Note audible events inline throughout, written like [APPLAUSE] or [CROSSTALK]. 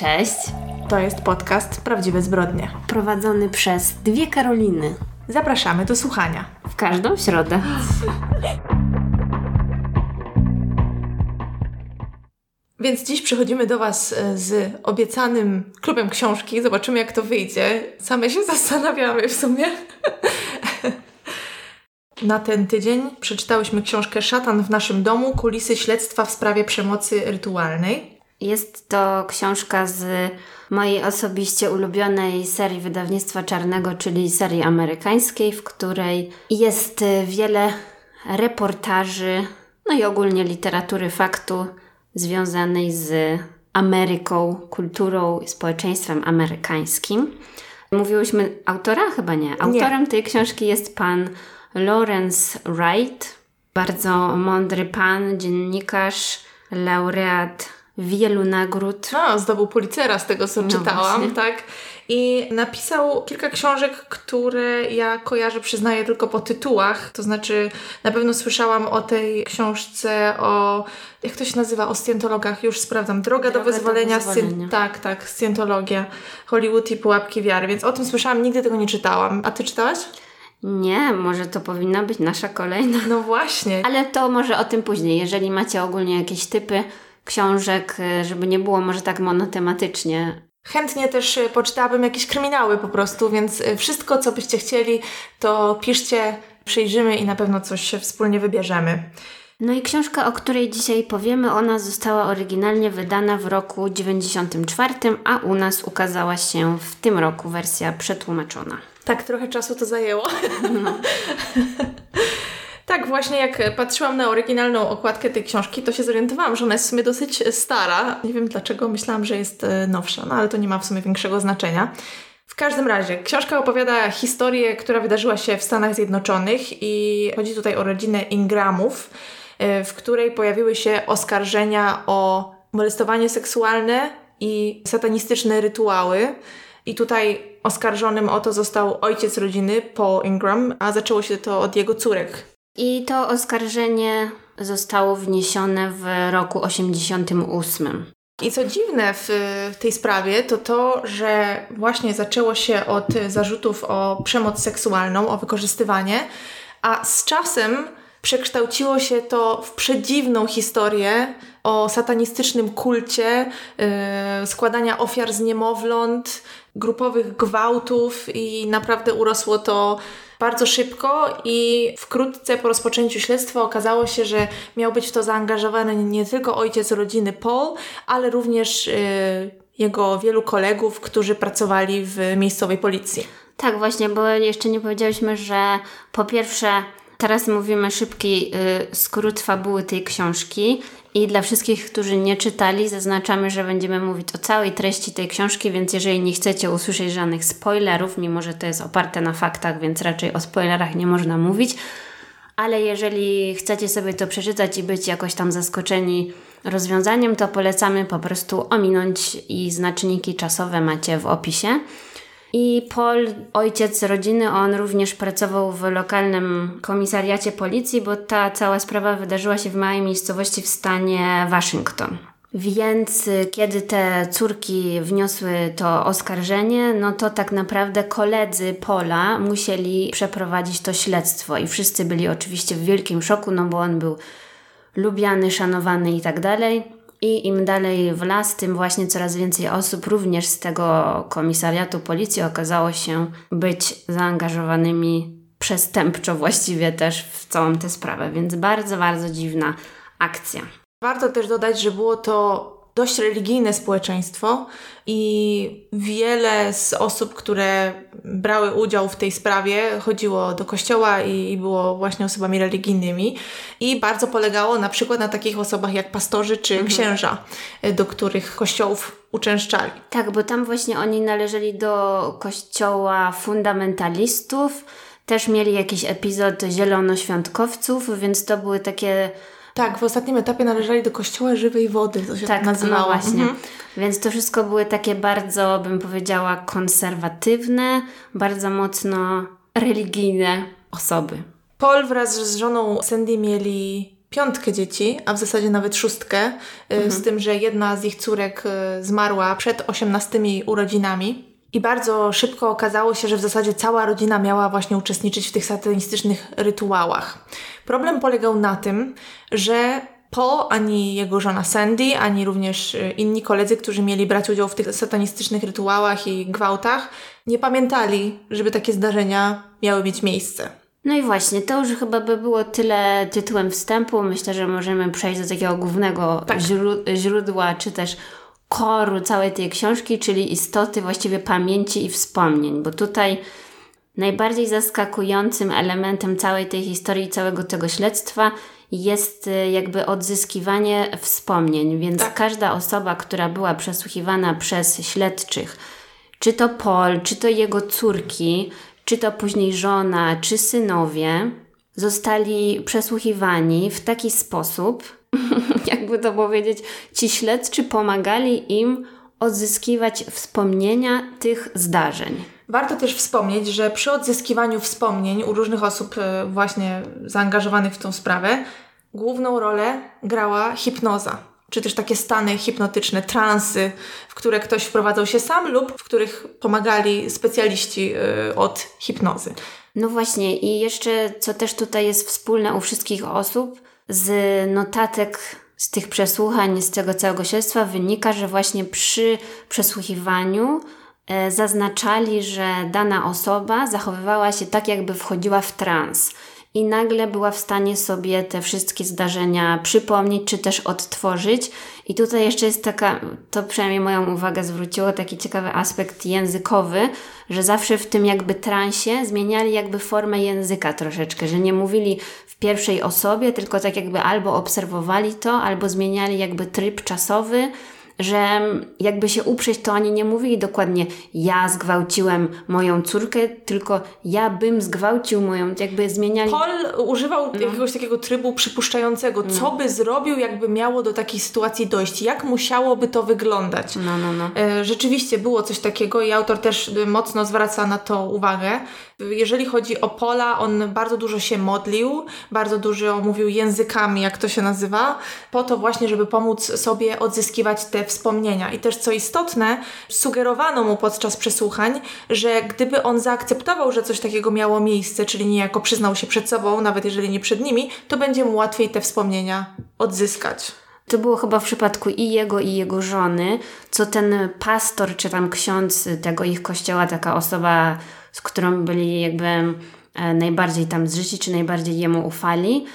Cześć. To jest podcast Prawdziwe Zbrodnie. Prowadzony przez dwie Karoliny. Zapraszamy do słuchania. W każdą środę. Więc dziś przychodzimy do Was e, z obiecanym klubem książki. Zobaczymy, jak to wyjdzie. Same się [LAUGHS] zastanawiamy w sumie. [LAUGHS] Na ten tydzień przeczytałyśmy książkę Szatan w naszym domu kulisy śledztwa w sprawie przemocy rytualnej. Jest to książka z mojej osobiście ulubionej serii wydawnictwa czarnego, czyli serii amerykańskiej, w której jest wiele reportaży, no i ogólnie literatury faktu związanej z Ameryką, kulturą i społeczeństwem amerykańskim. Mówiłyśmy autora? Chyba nie. Autorem Nie. tej książki jest pan Lawrence Wright, bardzo mądry pan, dziennikarz, laureat wielu nagród. No, zdobył Pulitzera z tego, co No czytałam, właśnie. tak? I napisał kilka książek, które ja kojarzę, przyznaję tylko po tytułach. To znaczy, na pewno słyszałam o tej książce o, jak to się nazywa, o scjentologach, już sprawdzam. Droga, do Droga do wyzwolenia. wyzwolenia. Scjen- tak, tak, scjentologia. Hollywood i pułapki wiary. Więc o tym słyszałam, nigdy tego nie czytałam. A ty czytałaś? Nie, może to powinna być nasza kolejna. No właśnie. Ale to może o tym później. Jeżeli macie ogólnie jakieś typy książek, y, żeby nie było może tak monotematycznie. Chętnie też e, poczytałabym jakieś kryminały po prostu, więc e, wszystko, co byście chcieli, to piszcie, przyjrzymy i na pewno coś się wspólnie wybierzemy. No i książka, o której dzisiaj powiemy, ona została oryginalnie wydana w roku 94, a u nas ukazała się w tym roku wersja przetłumaczona. Tak, trochę czasu to zajęło. [LAUGHS] tak, właśnie jak patrzyłam na oryginalną okładkę tej książki, to się zorientowałam, że ona jest w sumie dosyć stara. Nie wiem dlaczego, myślałam, że jest e, nowsza, no ale to nie ma w sumie większego znaczenia. W każdym razie, książka opowiada historię, która wydarzyła się w Stanach Zjednoczonych i chodzi tutaj o rodzinę Ingramów, e, w której pojawiły się oskarżenia o molestowanie seksualne i satanistyczne rytuały. I tutaj oskarżonym o to został ojciec rodziny, Paul Ingram, a zaczęło się to od jego córek. I to oskarżenie zostało wniesione w roku 88. I co dziwne w, tej sprawie, to to, że właśnie zaczęło się od zarzutów o przemoc seksualną, o wykorzystywanie, a z czasem przekształciło się to w przedziwną historię o satanistycznym kulcie, yy, składania ofiar z niemowląt, grupowych gwałtów i naprawdę urosło to bardzo szybko i wkrótce po rozpoczęciu śledztwa okazało się, że miał być w to zaangażowany nie tylko ojciec rodziny Paul, ale również yy, jego wielu kolegów, którzy pracowali w miejscowej policji. Tak, właśnie, bo jeszcze nie powiedziałyśmy, że po pierwsze, teraz mówimy szybki y, skrót fabuły tej książki. I dla wszystkich, którzy nie czytali, zaznaczamy, że będziemy mówić o całej treści tej książki, więc jeżeli nie chcecie usłyszeć żadnych spoilerów, mimo że to jest oparte na faktach, więc raczej o spoilerach nie można mówić, ale jeżeli chcecie sobie to przeczytać i być jakoś tam zaskoczeni rozwiązaniem, to polecamy po prostu ominąć i znaczniki czasowe macie w opisie. I Paul, ojciec rodziny, on również pracował w lokalnym komisariacie policji, bo ta cała sprawa wydarzyła się w małej miejscowości w stanie Waszyngton. Więc y, kiedy te córki wniosły to oskarżenie, no to tak naprawdę koledzy Pola musieli przeprowadzić to śledztwo i wszyscy byli oczywiście w wielkim szoku, no bo on był lubiany, szanowany i tak dalej. I im dalej w las, tym właśnie coraz więcej osób, również z tego komisariatu policji, okazało się być zaangażowanymi przestępczo właściwie też w całą tę sprawę. Więc bardzo, bardzo dziwna akcja. Warto też dodać, że było to dość religijne społeczeństwo i wiele z osób, które brały udział w tej sprawie, chodziło do kościoła i, i było właśnie osobami religijnymi. I bardzo polegało na przykład na takich osobach jak pastorzy czy księża, do których kościołów uczęszczali. Tak, bo tam właśnie oni należeli do kościoła fundamentalistów, też mieli jakiś epizod zielonoświątkowców, więc to były takie Tak, w ostatnim etapie należeli do kościoła żywej wody, to się tak, Tak, nazywało. no właśnie. Mhm. Więc to wszystko były takie bardzo, bym powiedziała, konserwatywne, bardzo mocno religijne osoby. Paul wraz z żoną Sandy mieli piątkę dzieci, a w zasadzie nawet szóstkę, mhm. z tym, że jedna z ich córek zmarła przed osiemnastymi urodzinami. I bardzo szybko okazało się, że w zasadzie cała rodzina miała właśnie uczestniczyć w tych satanistycznych rytuałach. Problem polegał na tym, że Paul, ani jego żona Sandy, ani również y, inni koledzy, którzy mieli brać udział w tych satanistycznych rytuałach i gwałtach, nie pamiętali, żeby takie zdarzenia miały mieć miejsce. No i właśnie, to już chyba by było tyle tytułem wstępu. Myślę, że możemy przejść do takiego głównego tak. źródła, czy też koru całej tej książki, czyli istoty właściwie pamięci i wspomnień, bo tutaj najbardziej zaskakującym elementem całej tej historii, całego tego śledztwa jest y, jakby odzyskiwanie wspomnień, więc tak. każda osoba, która była przesłuchiwana przez śledczych, czy to Paul, czy to jego córki, czy to później żona, czy synowie, zostali przesłuchiwani w taki sposób, [LAUGHS] jakby to powiedzieć, ci śledczy pomagali im odzyskiwać wspomnienia tych zdarzeń. Warto też wspomnieć, że przy odzyskiwaniu wspomnień u różnych osób e, właśnie zaangażowanych w tą sprawę, główną rolę grała hipnoza, czy też takie stany hipnotyczne, transy, w które ktoś wprowadzał się sam lub w których pomagali specjaliści e, od hipnozy. No właśnie, i jeszcze co też tutaj jest wspólne u wszystkich osób, z notatek z tych przesłuchań, z tego całego śledztwa wynika, że właśnie przy przesłuchiwaniu e, zaznaczali, że dana osoba zachowywała się tak, jakby wchodziła w trans i nagle była w stanie sobie te wszystkie zdarzenia przypomnieć, czy też odtworzyć. I tutaj jeszcze jest taka, to przynajmniej moją uwagę zwróciło, taki ciekawy aspekt językowy, że zawsze w tym jakby transie zmieniali jakby formę języka troszeczkę, że nie mówili pierwszej osobie, tylko tak jakby albo obserwowali to, albo zmieniali jakby tryb czasowy, że jakby się uprzeć, to oni nie mówili dokładnie ja zgwałciłem moją córkę, tylko ja bym zgwałcił moją, jakby zmieniali... Paul używał no. jakiegoś takiego trybu przypuszczającego, no. co by zrobił, jakby miało do takiej sytuacji dojść, jak musiałoby to wyglądać. No, no, no. E, rzeczywiście było coś takiego i autor też mocno zwraca na to uwagę. Jeżeli chodzi o Pola, on bardzo dużo się modlił, bardzo dużo mówił językami, jak to się nazywa, po to właśnie, żeby pomóc sobie odzyskiwać te wspomnienia. I też co istotne, sugerowano mu podczas przesłuchań, że gdyby on zaakceptował, że coś takiego miało miejsce, czyli niejako przyznał się przed sobą, nawet jeżeli nie przed nimi, to będzie mu łatwiej te wspomnienia odzyskać. To było chyba w przypadku i jego, i jego żony, co ten pastor, czy tam ksiądz tego ich kościoła, taka osoba, z którą byli jakby e, najbardziej tam zżyci, czy najbardziej jemu ufali,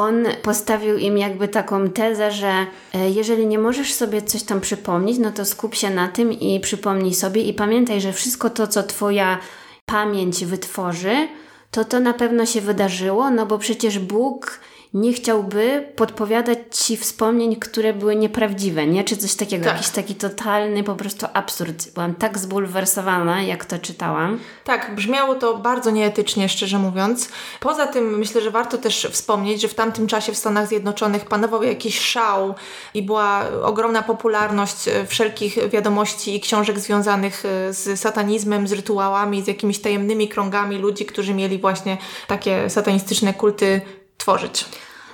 on postawił im jakby taką tezę, że e, jeżeli nie możesz sobie coś tam przypomnieć, no to skup się na tym i przypomnij sobie i pamiętaj, że wszystko to, co Twoja pamięć wytworzy, to to na pewno się wydarzyło, no bo przecież Bóg nie chciałby podpowiadać ci wspomnień, które były nieprawdziwe, nie? Czy coś takiego, tak. jakiś taki totalny po prostu absurd. Byłam tak zbulwersowana, jak to czytałam. Tak, brzmiało to bardzo nieetycznie, szczerze mówiąc. Poza tym myślę, że warto też wspomnieć, że w tamtym czasie w Stanach Zjednoczonych panował jakiś szał i była ogromna popularność e, wszelkich wiadomości i książek związanych e, z satanizmem, z rytuałami, z jakimiś tajemnymi krągami ludzi, którzy mieli właśnie takie satanistyczne kulty tworzyć.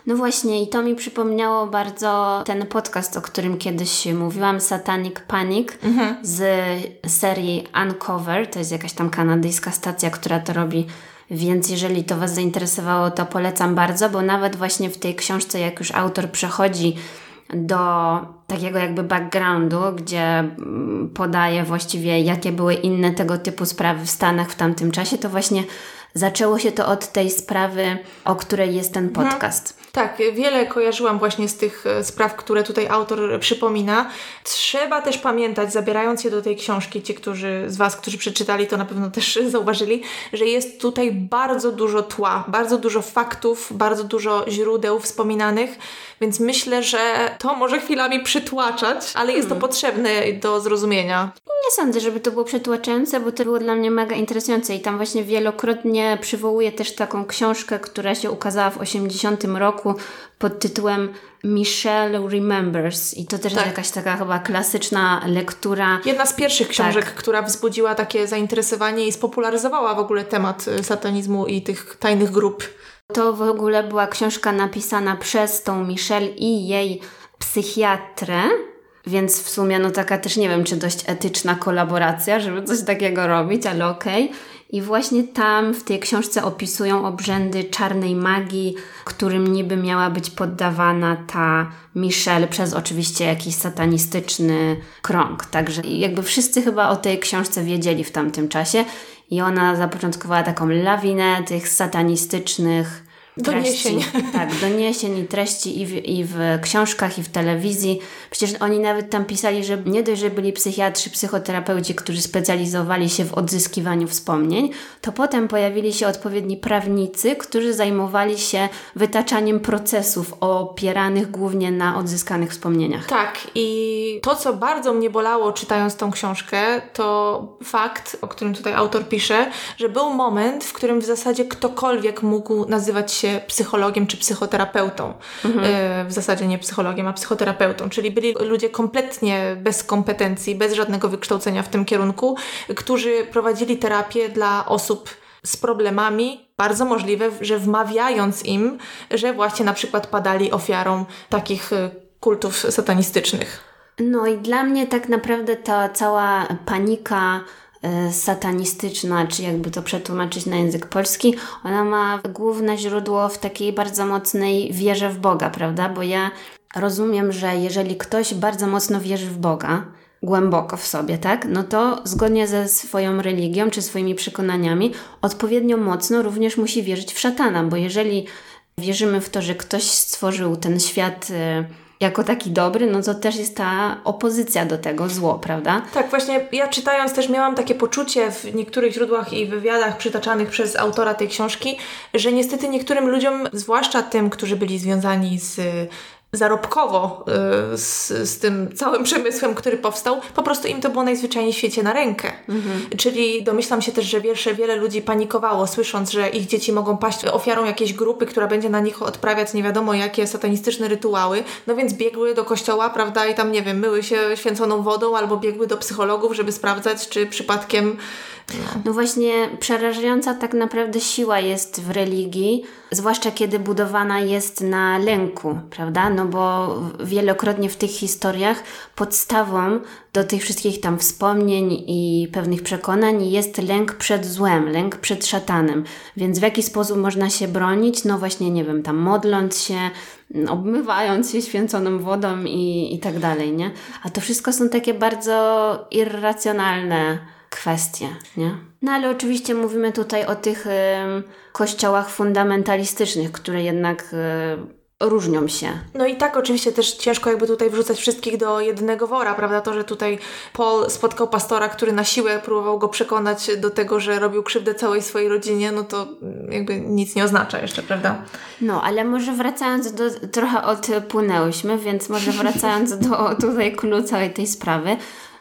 No właśnie, i to mi przypomniało bardzo ten podcast, o którym kiedyś mówiłam, Satanic Panic mhm. z serii Uncover. To jest jakaś tam kanadyjska stacja, która to robi. Więc jeżeli to Was zainteresowało, to polecam bardzo, bo nawet właśnie w tej książce, jak już autor przechodzi do takiego jakby backgroundu, gdzie mm, podaje właściwie, jakie były inne tego typu sprawy w Stanach w tamtym czasie, to właśnie zaczęło się to od tej sprawy, o której jest ten mhm. podcast. Tak, wiele kojarzyłam właśnie z tych e, spraw, które tutaj autor przypomina. Trzeba też pamiętać, zabierając się do tej książki, ci, którzy z Was, którzy przeczytali, to na pewno też [LAUGHS] zauważyli, że jest tutaj bardzo dużo tła, bardzo dużo faktów, bardzo dużo źródeł wspominanych, więc myślę, że to może chwilami przytłaczać, ale jest to hmm. potrzebne do zrozumienia. Nie sądzę, żeby to było przytłaczające, bo to było dla mnie mega interesujące i tam właśnie wielokrotnie przywołuję też taką książkę, która się ukazała w 80 roku pod tytułem Michelle Remembers i to też tak. jest jakaś taka chyba klasyczna lektura. Jedna z pierwszych książek, tak. która wzbudziła takie zainteresowanie i spopularyzowała w ogóle temat y, satanizmu i tych tajnych grup To w ogóle była książka napisana przez tą Michelle i jej psychiatrę, więc w sumie no taka też nie wiem, czy dość etyczna kolaboracja, żeby coś takiego robić, ale okej. Okay. I właśnie tam w tej książce opisują obrzędy czarnej magii, którym niby miała być poddawana ta Michelle przez oczywiście jakiś satanistyczny krąg. Także jakby wszyscy chyba o tej książce wiedzieli w tamtym czasie i ona zapoczątkowała taką lawinę tych satanistycznych Doniesień. Treści, tak, doniesień i treści i w, i w książkach, i w telewizji. Przecież oni nawet tam pisali, że nie dość, że byli psychiatrzy, psychoterapeuci, którzy specjalizowali się w odzyskiwaniu wspomnień, to potem pojawili się odpowiedni prawnicy, którzy zajmowali się wytaczaniem procesów opieranych głównie na odzyskanych wspomnieniach. Tak, i to, co bardzo mnie bolało czytając tą książkę, to fakt, o którym tutaj autor pisze, że był moment, w którym w zasadzie ktokolwiek mógł nazywać się się psychologiem czy psychoterapeutą. Mhm. E, w zasadzie nie psychologiem, a psychoterapeutą. Czyli byli ludzie kompletnie bez kompetencji, bez żadnego wykształcenia w tym kierunku, którzy prowadzili terapię dla osób z problemami, bardzo możliwe, że wmawiając im, że właśnie na przykład padali ofiarą takich e, kultów satanistycznych. No i dla mnie tak naprawdę ta cała panika satanistyczna, czy jakby to przetłumaczyć na język polski, ona ma główne źródło w takiej bardzo mocnej wierze w Boga, prawda? Bo ja rozumiem, że jeżeli ktoś bardzo mocno wierzy w Boga, głęboko w sobie, tak? No to zgodnie ze swoją religią czy swoimi przekonaniami, odpowiednio mocno również musi wierzyć w szatana, bo jeżeli wierzymy w to, że ktoś stworzył ten świat e, jako taki dobry, no to też jest ta opozycja do tego zło, prawda? Tak, właśnie ja czytając też miałam takie poczucie w niektórych źródłach i wywiadach przytaczanych przez autora tej książki, że niestety niektórym ludziom, zwłaszcza tym, którzy byli związani z zarobkowo y, z, z tym całym przemysłem, który powstał, po prostu im to było najzwyczajniej w świecie na rękę. Mhm. Czyli domyślam się też, że wiele, wiele ludzi panikowało, słysząc, że ich dzieci mogą paść ofiarą jakiejś grupy, która będzie na nich odprawiać nie wiadomo jakie satanistyczne rytuały, no więc biegły do kościoła, prawda, i tam, nie wiem, myły się święconą wodą albo biegły do psychologów, żeby sprawdzać, czy przypadkiem no. właśnie, przerażająca tak naprawdę siła jest w religii, zwłaszcza kiedy budowana jest na lęku, prawda? No bo wielokrotnie w tych historiach podstawą do tych wszystkich tam wspomnień i pewnych przekonań jest lęk przed złem, lęk przed szatanem. Więc w jaki sposób można się bronić? No właśnie, nie wiem, tam modląc się, obmywając się święconą wodą i, i tak dalej, nie? A to wszystko są takie bardzo irracjonalne kwestie, nie? No ale oczywiście mówimy tutaj o tych y, kościołach fundamentalistycznych, które jednak y, różnią się. No i tak oczywiście też ciężko jakby tutaj wrzucać wszystkich do jednego wora, prawda? To, że tutaj Paul spotkał pastora, który na siłę próbował go przekonać do tego, że robił krzywdę całej swojej rodzinie, no to jakby nic nie oznacza jeszcze, prawda? No, ale może wracając do, trochę odpłynęłyśmy, więc może wracając do tutaj klu całej tej sprawy,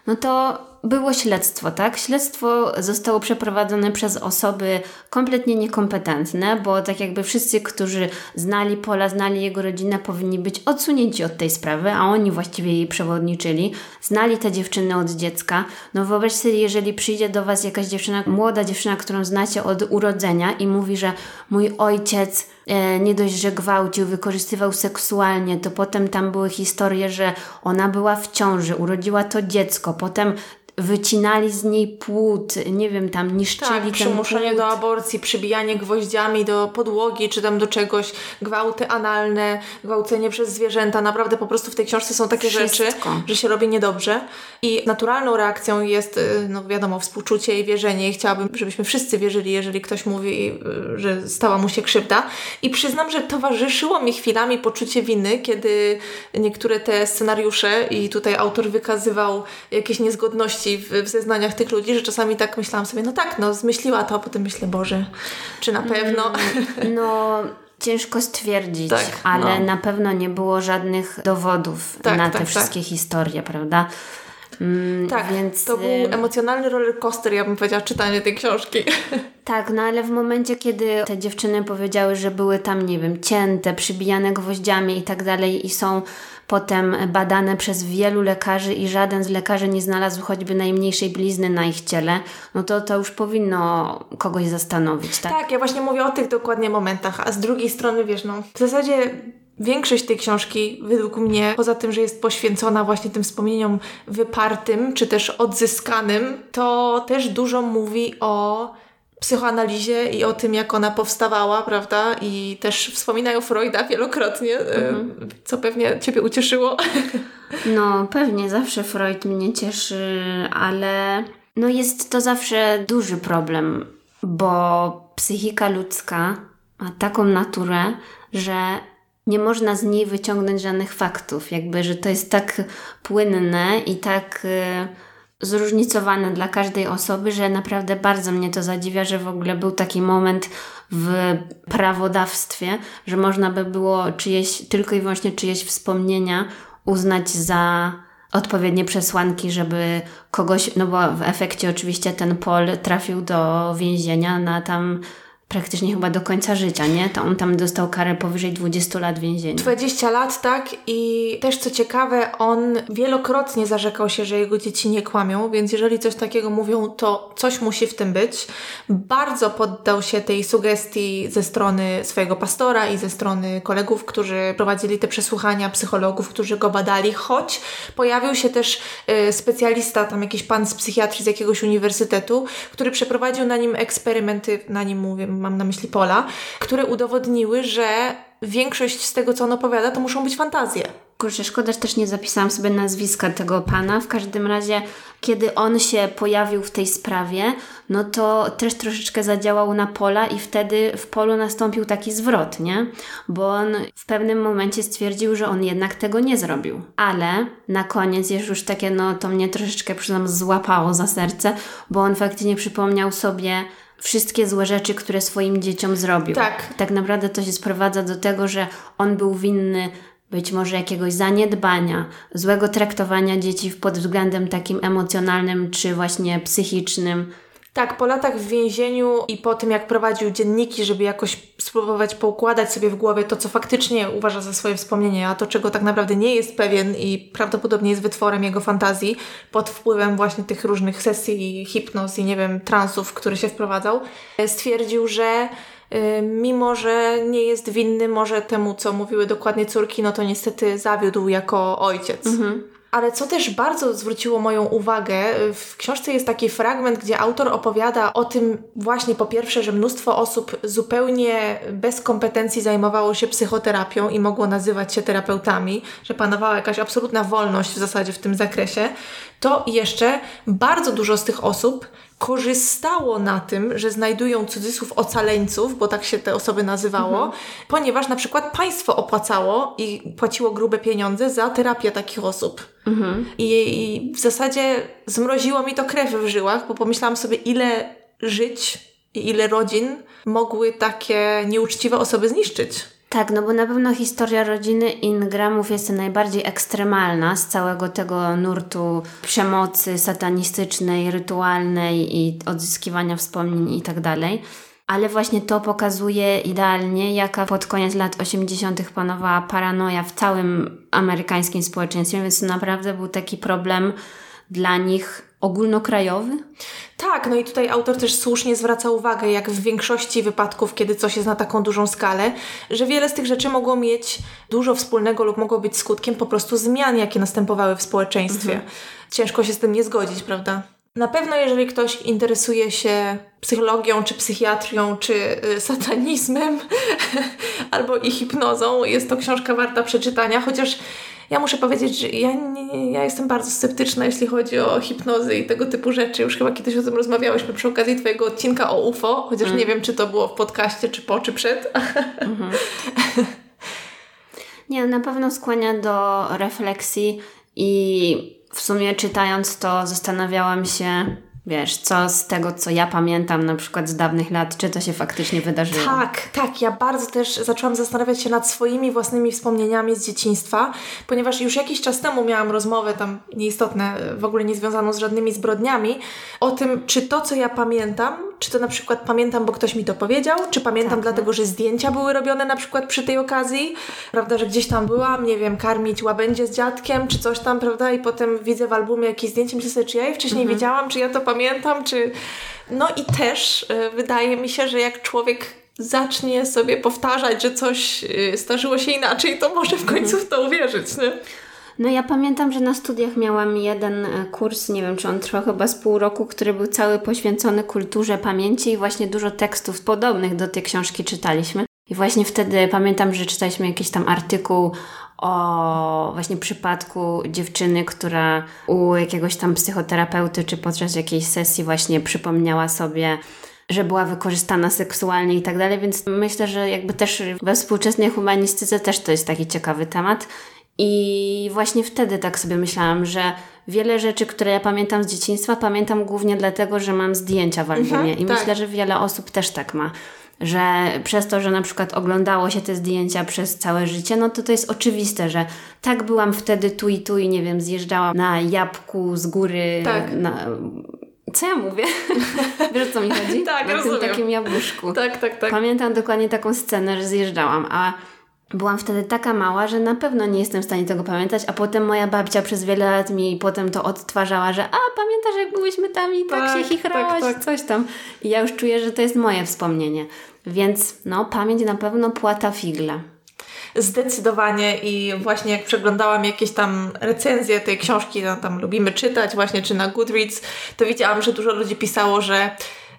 no to było śledztwo, tak? Śledztwo zostało przeprowadzone przez osoby kompletnie niekompetentne, bo tak jakby wszyscy, którzy znali Pola, znali jego rodzinę, powinni być odsunięci od tej sprawy, a oni właściwie jej przewodniczyli. Znali te dziewczyny od dziecka. No wyobraź sobie, jeżeli przyjdzie do Was jakaś dziewczyna, młoda dziewczyna, którą znacie od urodzenia i mówi, że mój ojciec nie dość, że gwałcił, wykorzystywał seksualnie, to potem tam były historie, że ona była w ciąży, urodziła to dziecko, potem wycinali z niej płód, nie wiem, tam niszczyli tak, ten przymuszenie płód. do aborcji, przybijanie gwoździami do podłogi, czy tam do czegoś, gwałty analne, gwałcenie przez zwierzęta. Naprawdę po prostu w tej książce są takie Wszystko. rzeczy, że się robi niedobrze. I naturalną reakcją jest, y, no wiadomo, współczucie i wierzenie. I chciałabym, żebyśmy wszyscy wierzyli, jeżeli ktoś mówi, y, że stała mu się krzywda. I przyznam, że towarzyszyło mi chwilami poczucie winy, kiedy niektóre te scenariusze i tutaj autor wykazywał jakieś niezgodności w, w zeznaniach tych ludzi, że czasami tak myślałam sobie, no tak, no zmyśliła to, a potem myślę, Boże, czy na pewno? Mm, no... Ciężko stwierdzić, tak, ale no. na pewno nie było żadnych dowodów tak, na te tak, wszystkie tak. historie, prawda? Mm, tak, więc... to był emocjonalny rollercoaster, ja bym powiedziała, czytanie tej książki. [LAUGHS] Tak, no ale w momencie, kiedy te dziewczyny powiedziały, że były tam, nie wiem, cięte, przybijane gwoździami i tak dalej i są potem badane przez wielu lekarzy i żaden z lekarzy nie znalazł choćby najmniejszej blizny na ich ciele, no to to już powinno kogoś zastanowić, tak? Tak, ja właśnie mówię o tych dokładnie momentach, a z drugiej strony, wiesz, no, w zasadzie Większość tej książki, według mnie, poza tym, że jest poświęcona właśnie tym wspomnieniom wypartym, czy też odzyskanym, to też dużo mówi o psychoanalizie i o tym, jak ona powstawała, prawda? I też wspominają Freuda wielokrotnie, mhm. co pewnie Ciebie ucieszyło. [LAUGHS] No, pewnie zawsze Freud mnie cieszy, ale no jest to zawsze duży problem, bo psychika ludzka ma taką naturę, że nie można z niej wyciągnąć żadnych faktów, jakby, że to jest tak płynne i tak y, zróżnicowane dla każdej osoby, że naprawdę bardzo mnie to zadziwia, że w ogóle był taki moment w prawodawstwie, że można by było czyjeś, tylko i wyłącznie czyjeś wspomnienia uznać za odpowiednie przesłanki, żeby kogoś, no bo w efekcie oczywiście ten Pol trafił do więzienia na tam praktycznie chyba do końca życia, nie? To on tam dostał karę powyżej 20 lat więzienia. 20 lat, tak. I też co ciekawe, on wielokrotnie zarzekał się, że jego dzieci nie kłamią, więc jeżeli coś takiego mówią, to coś musi w tym być. Bardzo poddał się tej sugestii ze strony swojego pastora i ze strony kolegów, którzy prowadzili te przesłuchania, psychologów, którzy go badali, choć pojawił się też y, specjalista, tam jakiś pan z psychiatrii z jakiegoś uniwersytetu, który przeprowadził na nim eksperymenty, na nim mówię, mam na myśli Pola, które udowodniły, że większość z tego, co on opowiada, to muszą być fantazje. Kurczę, szkoda, że też nie zapisałam sobie nazwiska tego pana. W każdym razie, kiedy on się pojawił w tej sprawie, no to też troszeczkę zadziałał na pola i wtedy w polu nastąpił taki zwrot, nie? Bo on w pewnym momencie stwierdził, że on jednak tego nie zrobił. Ale na koniec jest już takie, no to mnie troszeczkę przyznam złapało za serce, bo on faktycznie przypomniał sobie wszystkie złe rzeczy, które swoim dzieciom zrobił. Tak. Tak naprawdę to się sprowadza do tego, że on był winny być może jakiegoś zaniedbania, złego traktowania dzieci pod względem takim emocjonalnym czy właśnie psychicznym. Tak, po latach w więzieniu i po tym, jak prowadził dzienniki, żeby jakoś spróbować poukładać sobie w głowie to, co faktycznie uważa za swoje wspomnienie, a to, czego tak naprawdę nie jest pewien i prawdopodobnie jest wytworem jego fantazji, pod wpływem właśnie tych różnych sesji hipnoz i nie wiem, transów, które się wprowadzał, stwierdził, że y, mimo że nie jest winny może temu, co mówiły dokładnie córki, no to niestety zawiódł jako ojciec. Mhm. Ale co też bardzo zwróciło moją uwagę, w książce jest taki fragment, gdzie autor opowiada o tym właśnie po pierwsze, że mnóstwo osób zupełnie bez kompetencji zajmowało się psychoterapią i mogło nazywać się terapeutami, że panowała jakaś absolutna wolność w zasadzie w tym zakresie, to jeszcze bardzo dużo z tych osób korzystało na tym, że znajdują cudzysłów ocaleńców, bo tak się te osoby nazywało, mhm. ponieważ na przykład państwo opłacało i płaciło grube pieniądze za terapię takich osób. Mhm. I, I w zasadzie zmroziło mi to krew w żyłach, bo pomyślałam sobie, ile żyć i ile rodzin mogły takie nieuczciwe osoby zniszczyć. Tak, no bo na pewno historia rodziny Ingramów jest najbardziej ekstremalna z całego tego nurtu przemocy satanistycznej, rytualnej i odzyskiwania wspomnień i tak dalej. Ale właśnie to pokazuje idealnie, jaka pod koniec lat 80. panowała paranoja w całym amerykańskim społeczeństwie, więc to naprawdę był taki problem dla nich ogólnokrajowy? Tak, no i tutaj autor też słusznie zwraca uwagę, jak w większości wypadków, kiedy coś jest na taką dużą skalę, że wiele z tych rzeczy mogło mieć dużo wspólnego lub mogło być skutkiem po prostu zmian, jakie następowały w społeczeństwie. Mhm. Ciężko się z tym nie zgodzić, prawda? Na pewno, jeżeli ktoś interesuje się psychologią, czy psychiatrią, czy y, satanizmem, [LAUGHS] albo i hipnozą, jest to książka warta przeczytania, chociaż ja muszę powiedzieć, że ja, nie, ja jestem bardzo sceptyczna, jeśli chodzi o hipnozy i tego typu rzeczy. Już chyba kiedyś o tym rozmawiałyśmy przy okazji Twojego odcinka o UFO, chociaż mm. nie wiem, czy to było w podcaście, czy po, czy przed. Mm-hmm. [LAUGHS] nie, na pewno skłania do refleksji i w sumie czytając to zastanawiałam się, wiesz, co z tego, co ja pamiętam na przykład z dawnych lat, czy to się faktycznie wydarzyło. Tak, tak. Ja bardzo też zaczęłam zastanawiać się nad swoimi własnymi wspomnieniami z dzieciństwa, ponieważ już jakiś czas temu miałam rozmowę tam nieistotne, w ogóle nie związaną z żadnymi zbrodniami, o tym, czy to, co ja pamiętam, czy to na przykład pamiętam, bo ktoś mi to powiedział, czy pamiętam Tak, dlatego, że zdjęcia były robione na przykład przy tej okazji, prawda, że gdzieś tam byłam, nie wiem, karmić łabędzie z dziadkiem, czy coś tam, prawda, i potem widzę w albumie jakieś zdjęcie, myślę sobie, czy ja je wcześniej Mhm. wiedziałam, czy ja to pamiętam, czy... No i też y, wydaje mi się, że jak człowiek zacznie sobie powtarzać, że coś y, zdarzyło się inaczej, to może w końcu w to uwierzyć, nie? No ja pamiętam, że na studiach miałam jeden e, kurs, nie wiem czy on trwał chyba z pół roku, który był cały poświęcony kulturze pamięci i właśnie dużo tekstów podobnych do tej książki czytaliśmy. I właśnie wtedy pamiętam, że czytaliśmy jakiś tam artykuł o właśnie przypadku dziewczyny, która u jakiegoś tam psychoterapeuty czy podczas jakiejś sesji właśnie przypomniała sobie że była wykorzystana seksualnie i tak dalej, więc myślę, że jakby też we współczesnej humanistyce też to jest taki ciekawy temat. I właśnie wtedy tak sobie myślałam, że wiele rzeczy, które ja pamiętam z dzieciństwa, pamiętam głównie dlatego, że mam zdjęcia w albumie. Mhm, I tak. myślę, że wiele osób też tak ma. Że przez to, że na przykład oglądało się te zdjęcia przez całe życie, no to to jest oczywiste, że tak byłam wtedy tu i tu i nie wiem, zjeżdżałam na jabłku z góry. Tak. Na... Co ja mówię? [LAUGHS] Wiesz co mi chodzi? Tak, Na rozumiem. tym takim jabłuszku. Tak, tak, tak. Pamiętam dokładnie taką scenę, że zjeżdżałam, a byłam wtedy taka mała, że na pewno nie jestem w stanie tego pamiętać, a potem moja babcia przez wiele lat mi potem to odtwarzała, że a pamiętasz jak byłyśmy tam i tak, Tak, się chichrałaś, tak, tak. coś tam. I ja już czuję, że to jest moje wspomnienie. Więc no, pamięć na pewno płata figle. Zdecydowanie i właśnie jak przeglądałam jakieś tam recenzje tej książki, no, tam lubimy czytać właśnie, czy na Goodreads, to widziałam, że dużo ludzi pisało, że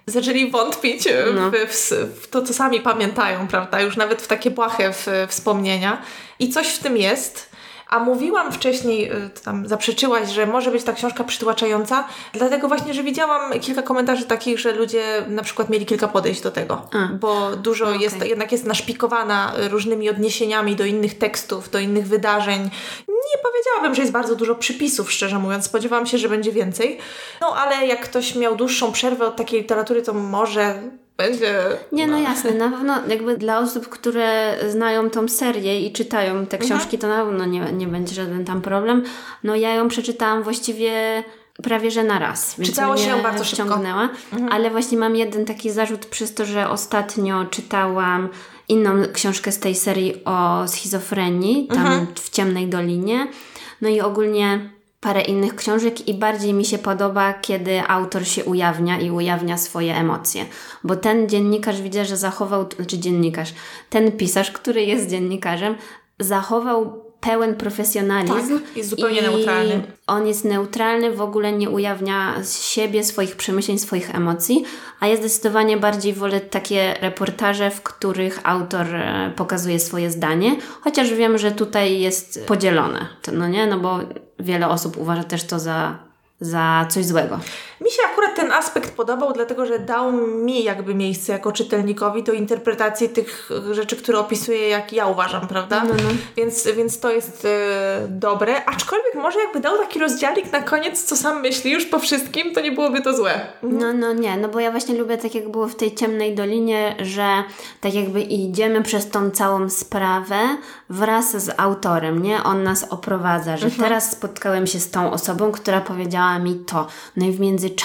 zaczęli wątpić e, No. w, w, w to, co sami pamiętają, prawda? Już nawet w takie błahe w, wspomnienia. I coś w tym jest. A mówiłam wcześniej, y, tam zaprzeczyłaś, że może być ta książka przytłaczająca, dlatego właśnie, że widziałam kilka komentarzy takich, że ludzie na przykład mieli kilka podejść do tego, A. bo dużo Okej. jest, jednak jest naszpikowana y, różnymi odniesieniami do innych tekstów, do innych wydarzeń. Nie powiedziałabym, że jest bardzo dużo przypisów, szczerze mówiąc. Spodziewałam się, że będzie więcej. No ale jak ktoś miał dłuższą przerwę od takiej literatury, to może będzie... Nie, no jasne, na pewno jakby dla osób, które znają tą serię i czytają te książki, to na pewno nie, nie będzie żaden tam problem. No ja ją przeczytałam właściwie prawie że na raz. Więc Czytało się ją bardzo szybko. wciągnęła. Ale właśnie mam jeden taki zarzut przez to, że ostatnio czytałam inną książkę z tej serii o schizofrenii, tam w Ciemnej Dolinie. No i ogólnie parę innych książek i bardziej mi się podoba, kiedy autor się ujawnia i ujawnia swoje emocje. Bo ten dziennikarz widzę, że zachował, znaczy dziennikarz, ten pisarz, który jest dziennikarzem, zachował pełen profesjonalizm. Tak, jest zupełnie neutralny. On jest neutralny, w ogóle nie ujawnia siebie, swoich przemyśleń, swoich emocji, a ja zdecydowanie bardziej wolę takie reportaże, w których autor e, pokazuje swoje zdanie, chociaż wiem, że tutaj jest podzielone, no nie, no bo wiele osób uważa też to za, za coś złego. Mi się akurat ten aspekt podobał, dlatego że dał mi jakby miejsce jako czytelnikowi do interpretacji tych rzeczy, które opisuję, jak ja uważam, prawda? No, no. Więc, więc to jest e, dobre. Aczkolwiek może jakby dał taki rozdziałik na koniec, co sam myśli już po wszystkim, to nie byłoby to złe. No, no nie, no bo ja właśnie lubię tak jak było w tej ciemnej dolinie, że tak jakby idziemy przez tą całą sprawę wraz z autorem, nie? On nas oprowadza, że teraz spotkałem się z tą osobą, która powiedziała mi to. No i w międzyczasie,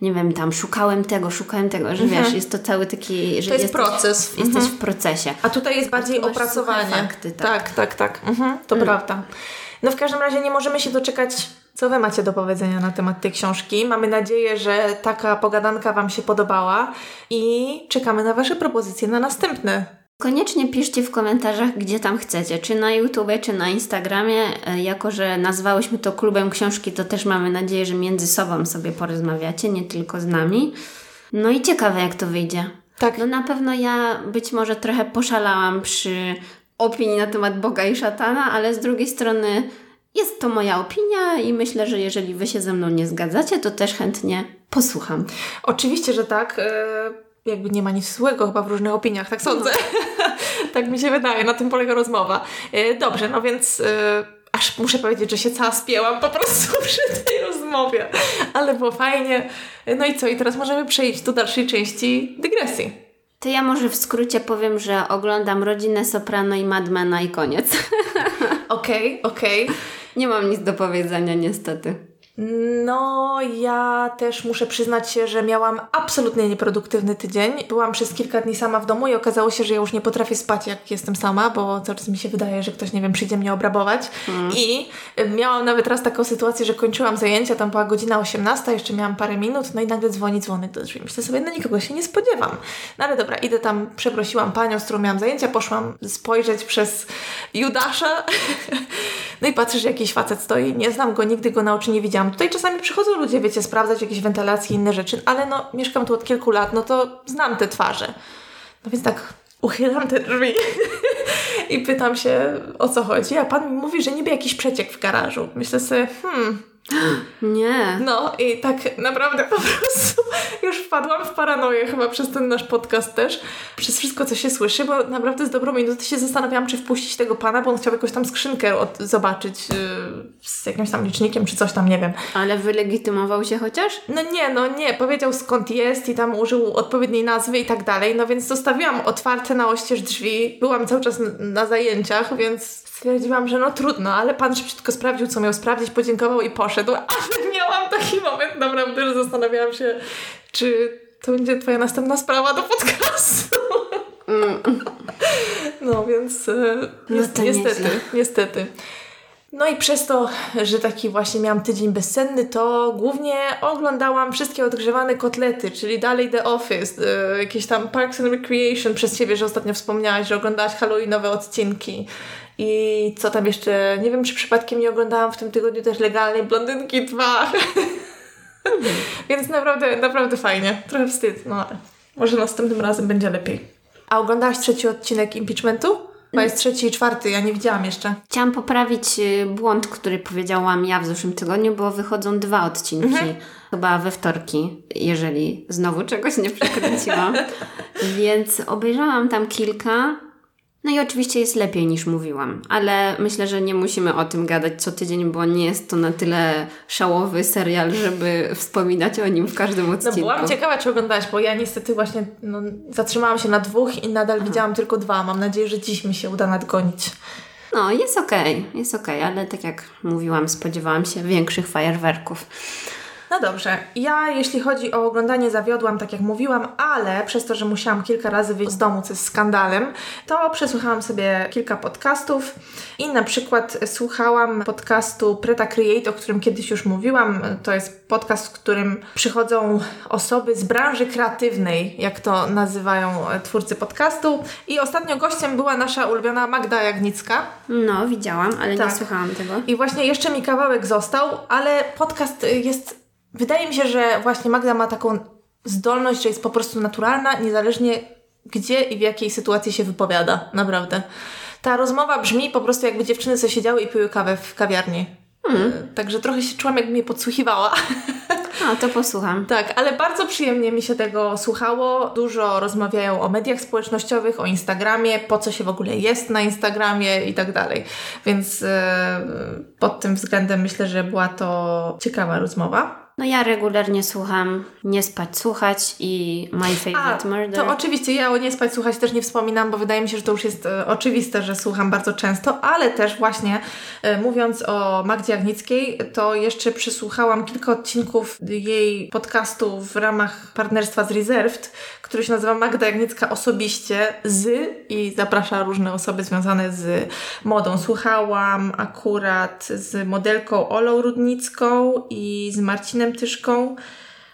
nie wiem, tam szukałem tego, szukałem tego, że wiesz, jest to cały taki, że To jest jesteś, proces. jesteś w procesie. A tutaj jest bardziej opracowanie. fakty, tak. tak, tak. tak. Mhm, to prawda. No w każdym razie nie możemy się doczekać, co Wy macie do powiedzenia na temat tej książki. Mamy nadzieję, że taka pogadanka Wam się podobała i czekamy na Wasze propozycje na następne. Koniecznie piszcie w komentarzach, gdzie tam chcecie, czy na YouTube, czy na Instagramie. E, Jako, że nazwałyśmy to klubem książki, to też mamy nadzieję, że między sobą sobie porozmawiacie, nie tylko z nami. No i ciekawe, jak to wyjdzie. Tak. No na pewno ja być może trochę poszalałam przy opinii na temat Boga i szatana, ale z drugiej strony jest to moja opinia i myślę, że jeżeli Wy się ze mną nie zgadzacie, to też chętnie posłucham. Oczywiście, że tak. e, Jakby nie ma nic złego chyba w różnych opiniach, tak sądzę. [LAUGHS] tak mi się wydaje, na tym polega rozmowa. E, Dobrze, no więc e, aż muszę powiedzieć, że się cała spięłam po prostu [LAUGHS] przy tej rozmowie. Ale było fajnie. No i co? I teraz możemy przejść do dalszej części dygresji. To ja może w skrócie powiem, że oglądam Rodzinę Soprano i Madmana i koniec. [LAUGHS] Okej, okej. Nie mam nic do powiedzenia niestety. No, ja też muszę przyznać się, że miałam absolutnie nieproduktywny tydzień. Byłam przez kilka dni sama w domu i okazało się, że ja już nie potrafię spać, jak jestem sama, bo cały czas mi się wydaje, że ktoś, nie wiem, przyjdzie mnie obrabować. Mm. I miałam nawet raz taką sytuację, że kończyłam zajęcia, tam była godzina 18, jeszcze miałam parę minut, no i nagle dzwoni dzwonek do drzwi. Myślę sobie, no nikogo się nie spodziewam. No ale dobra, idę tam, przeprosiłam panią, z którą miałam zajęcia, poszłam spojrzeć przez Judasza. [LAUGHS] no i patrzę, że jakiś facet stoi, nie znam go, nigdy go na oczy nie widziałam Tutaj czasami przychodzą ludzie, wiecie, sprawdzać jakieś wentylacje i inne rzeczy, ale no, mieszkam tu od kilku lat, no to znam te twarze. No więc tak uchylam te drzwi [LAUGHS] i pytam się, o co chodzi, a pan mi mówi, że niby jakiś przeciek w garażu. Myślę sobie, hmm, [GASPS] nie. No i tak naprawdę po prostu [LAUGHS] już wpadłam w paranoję chyba przez ten nasz podcast też, przez wszystko, co się słyszy, bo naprawdę z dobrą minutę się zastanawiałam, czy wpuścić tego pana, bo on chciał jakąś tam skrzynkę od, zobaczyć yy, z jakimś tam licznikiem, czy coś tam, nie wiem. Ale wylegitymował się chociaż? No nie, no nie. Powiedział skąd jest i tam użył odpowiedniej nazwy i tak dalej, no więc zostawiłam otwarte na oścież drzwi. Byłam cały czas na zajęciach, więc stwierdziłam, że no trudno, ale pan szybciutko sprawdził, co miał sprawdzić, podziękował i poszedł. [LAUGHS] Ale miałam taki moment naprawdę, że zastanawiałam się, czy to będzie twoja następna sprawa do podcastu. Mm. [LAUGHS] No więc e, no niestety, niestety. No i przez to, że taki właśnie miałam tydzień bezsenny, to głównie oglądałam wszystkie odgrzewane kotlety, czyli dalej The Office, y, jakieś tam Parks and Recreation przez ciebie, że ostatnio wspomniałaś, że oglądałaś Halloweenowe odcinki. I co tam jeszcze, nie wiem czy przypadkiem nie oglądałam w tym tygodniu też legalnej Blondynki 2. [LAUGHS] Więc naprawdę, naprawdę fajnie. Trochę wstyd, no ale może następnym razem będzie lepiej. A oglądałaś trzeci odcinek Impeachmentu? Bo jest trzeci i czwarty, ja nie widziałam jeszcze. Chciałam poprawić y, błąd, który powiedziałam ja w zeszłym tygodniu, bo wychodzą dwa odcinki. Mhm. Chyba we wtorki, jeżeli znowu czegoś nie przekręciłam. [LAUGHS] Więc obejrzałam tam kilka no i oczywiście jest lepiej niż mówiłam, ale myślę, że nie musimy o tym gadać co tydzień, bo nie jest to na tyle szałowy serial, żeby wspominać o nim w każdym odcinku. No byłam ciekawa, czy oglądałaś, bo ja niestety właśnie no, zatrzymałam się na dwóch i nadal Aha. widziałam tylko dwa. Mam nadzieję, że dziś mi się uda nadgonić. No, jest okej, okay, jest okej, okay, ale tak jak mówiłam, spodziewałam się większych fajerwerków. No dobrze, ja jeśli chodzi o oglądanie zawiodłam, tak jak mówiłam, ale przez to, że musiałam kilka razy wyjść z domu, co jest skandalem, to przesłuchałam sobie kilka podcastów i na przykład słuchałam podcastu Preta Create, o którym kiedyś już mówiłam. To jest podcast, w którym przychodzą osoby z branży kreatywnej, jak to nazywają twórcy podcastu. I ostatnio gościem była nasza ulubiona Magda Jagnicka. No, widziałam, ale tak. nie słuchałam tego. I właśnie jeszcze mi kawałek został, ale podcast jest wydaje mi się, że właśnie Magda ma taką zdolność, że jest po prostu naturalna, niezależnie gdzie i w jakiej sytuacji się wypowiada. Naprawdę. Ta rozmowa brzmi po prostu jakby dziewczyny sobie siedziały i piły kawę w kawiarni. Hmm. Także trochę się czułam, jakby mnie podsłuchiwała. No, to posłucham. [LAUGHS] tak, ale bardzo przyjemnie mi się tego słuchało. Dużo rozmawiają o mediach społecznościowych, o Instagramie, po co się w ogóle jest na Instagramie i tak dalej. Więc yy, pod tym względem myślę, że była to ciekawa rozmowa. No ja regularnie słucham Nie spać, słuchać i My Favorite A, Murder. To oczywiście ja o Nie spać, słuchać też nie wspominam, bo wydaje mi się, że to już jest e, oczywiste, że słucham bardzo często, ale też właśnie e, mówiąc o Magdzie Agnickiej, to jeszcze przysłuchałam kilka odcinków jej podcastu w ramach partnerstwa z Reserved, który się nazywa Magda Jagniecka osobiście z i zaprasza różne osoby związane z modą. Słuchałam akurat z modelką Olą Rudnicką i z Marcinem Tyszką.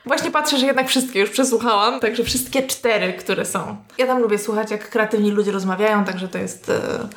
Właśnie patrzę, że jednak wszystkie już przesłuchałam, także wszystkie cztery, które są. Ja tam lubię słuchać, jak kreatywni ludzie rozmawiają, także to jest e,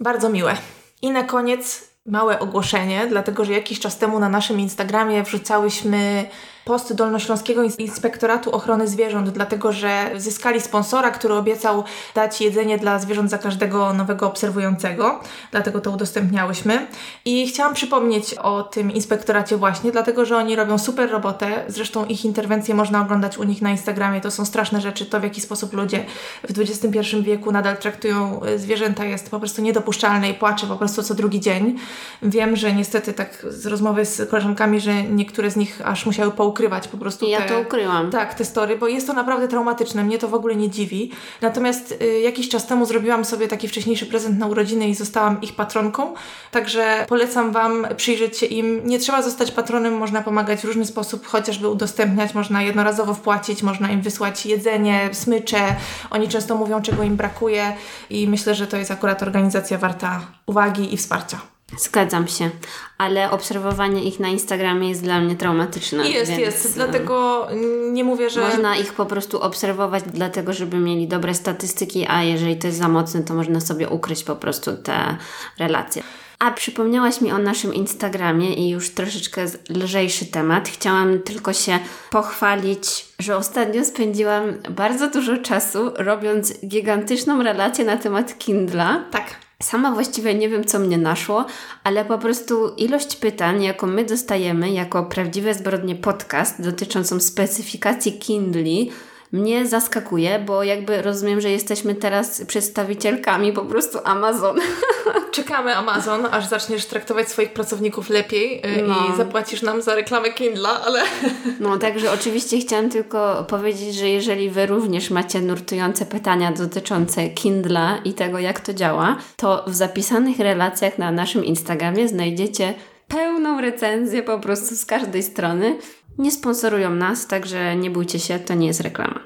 bardzo miłe. I na koniec małe ogłoszenie, dlatego że jakiś czas temu na naszym Instagramie wrzucałyśmy post Dolnośląskiego Inspektoratu Ochrony Zwierząt, dlatego że zyskali sponsora, który obiecał dać jedzenie dla zwierząt za każdego nowego obserwującego, dlatego to udostępniałyśmy. I chciałam przypomnieć o tym inspektoracie właśnie, dlatego że oni robią super robotę, zresztą ich interwencje można oglądać u nich na Instagramie, to są straszne rzeczy, to w jaki sposób ludzie w XXI wieku nadal traktują e, zwierzęta jest po prostu niedopuszczalne i płaczę po prostu co drugi dzień. Wiem, że niestety tak z rozmowy z koleżankami, że niektóre z nich aż musiały połknąć ukrywać po prostu Ja te, to ukryłam. Tak, te story, bo jest to naprawdę traumatyczne. Mnie to w ogóle nie dziwi. Natomiast y, jakiś czas temu zrobiłam sobie taki wcześniejszy prezent na urodziny i zostałam ich patronką. Także polecam Wam przyjrzeć się im. Nie trzeba zostać patronem, można pomagać w różny sposób, chociażby udostępniać, można jednorazowo wpłacić, można im wysłać jedzenie, smycze. Oni często mówią, czego im brakuje i myślę, że to jest akurat organizacja warta uwagi i wsparcia. Zgadzam się, ale obserwowanie ich na Instagramie jest dla mnie traumatyczne. Jest, więc, jest. e, Dlatego nie mówię, że. Można ich po prostu obserwować, dlatego żeby mieli dobre statystyki, a jeżeli to jest za mocne, to można sobie ukryć po prostu te relacje. A przypomniałaś mi o naszym Instagramie i już troszeczkę lżejszy temat. Chciałam tylko się pochwalić, że ostatnio spędziłam bardzo dużo czasu robiąc gigantyczną relację na temat Kindla. Tak. Sama właściwie nie wiem, co mnie naszło, ale po prostu ilość pytań, jaką my dostajemy jako prawdziwe zbrodnie podcast dotyczącą specyfikacji Kindli, mnie zaskakuje, bo jakby rozumiem, że jesteśmy teraz przedstawicielkami po prostu Amazon. [LAUGHS] Czekamy Amazon, aż zaczniesz traktować swoich pracowników lepiej y, No. i zapłacisz nam za reklamę Kindla, ale [LAUGHS] No także oczywiście chciałam tylko powiedzieć, że jeżeli Wy również macie nurtujące pytania dotyczące Kindla i tego, jak to działa, to w zapisanych relacjach na naszym Instagramie znajdziecie pełną recenzję po prostu z każdej strony. Nie sponsorują nas, także nie bójcie się, to nie jest reklama.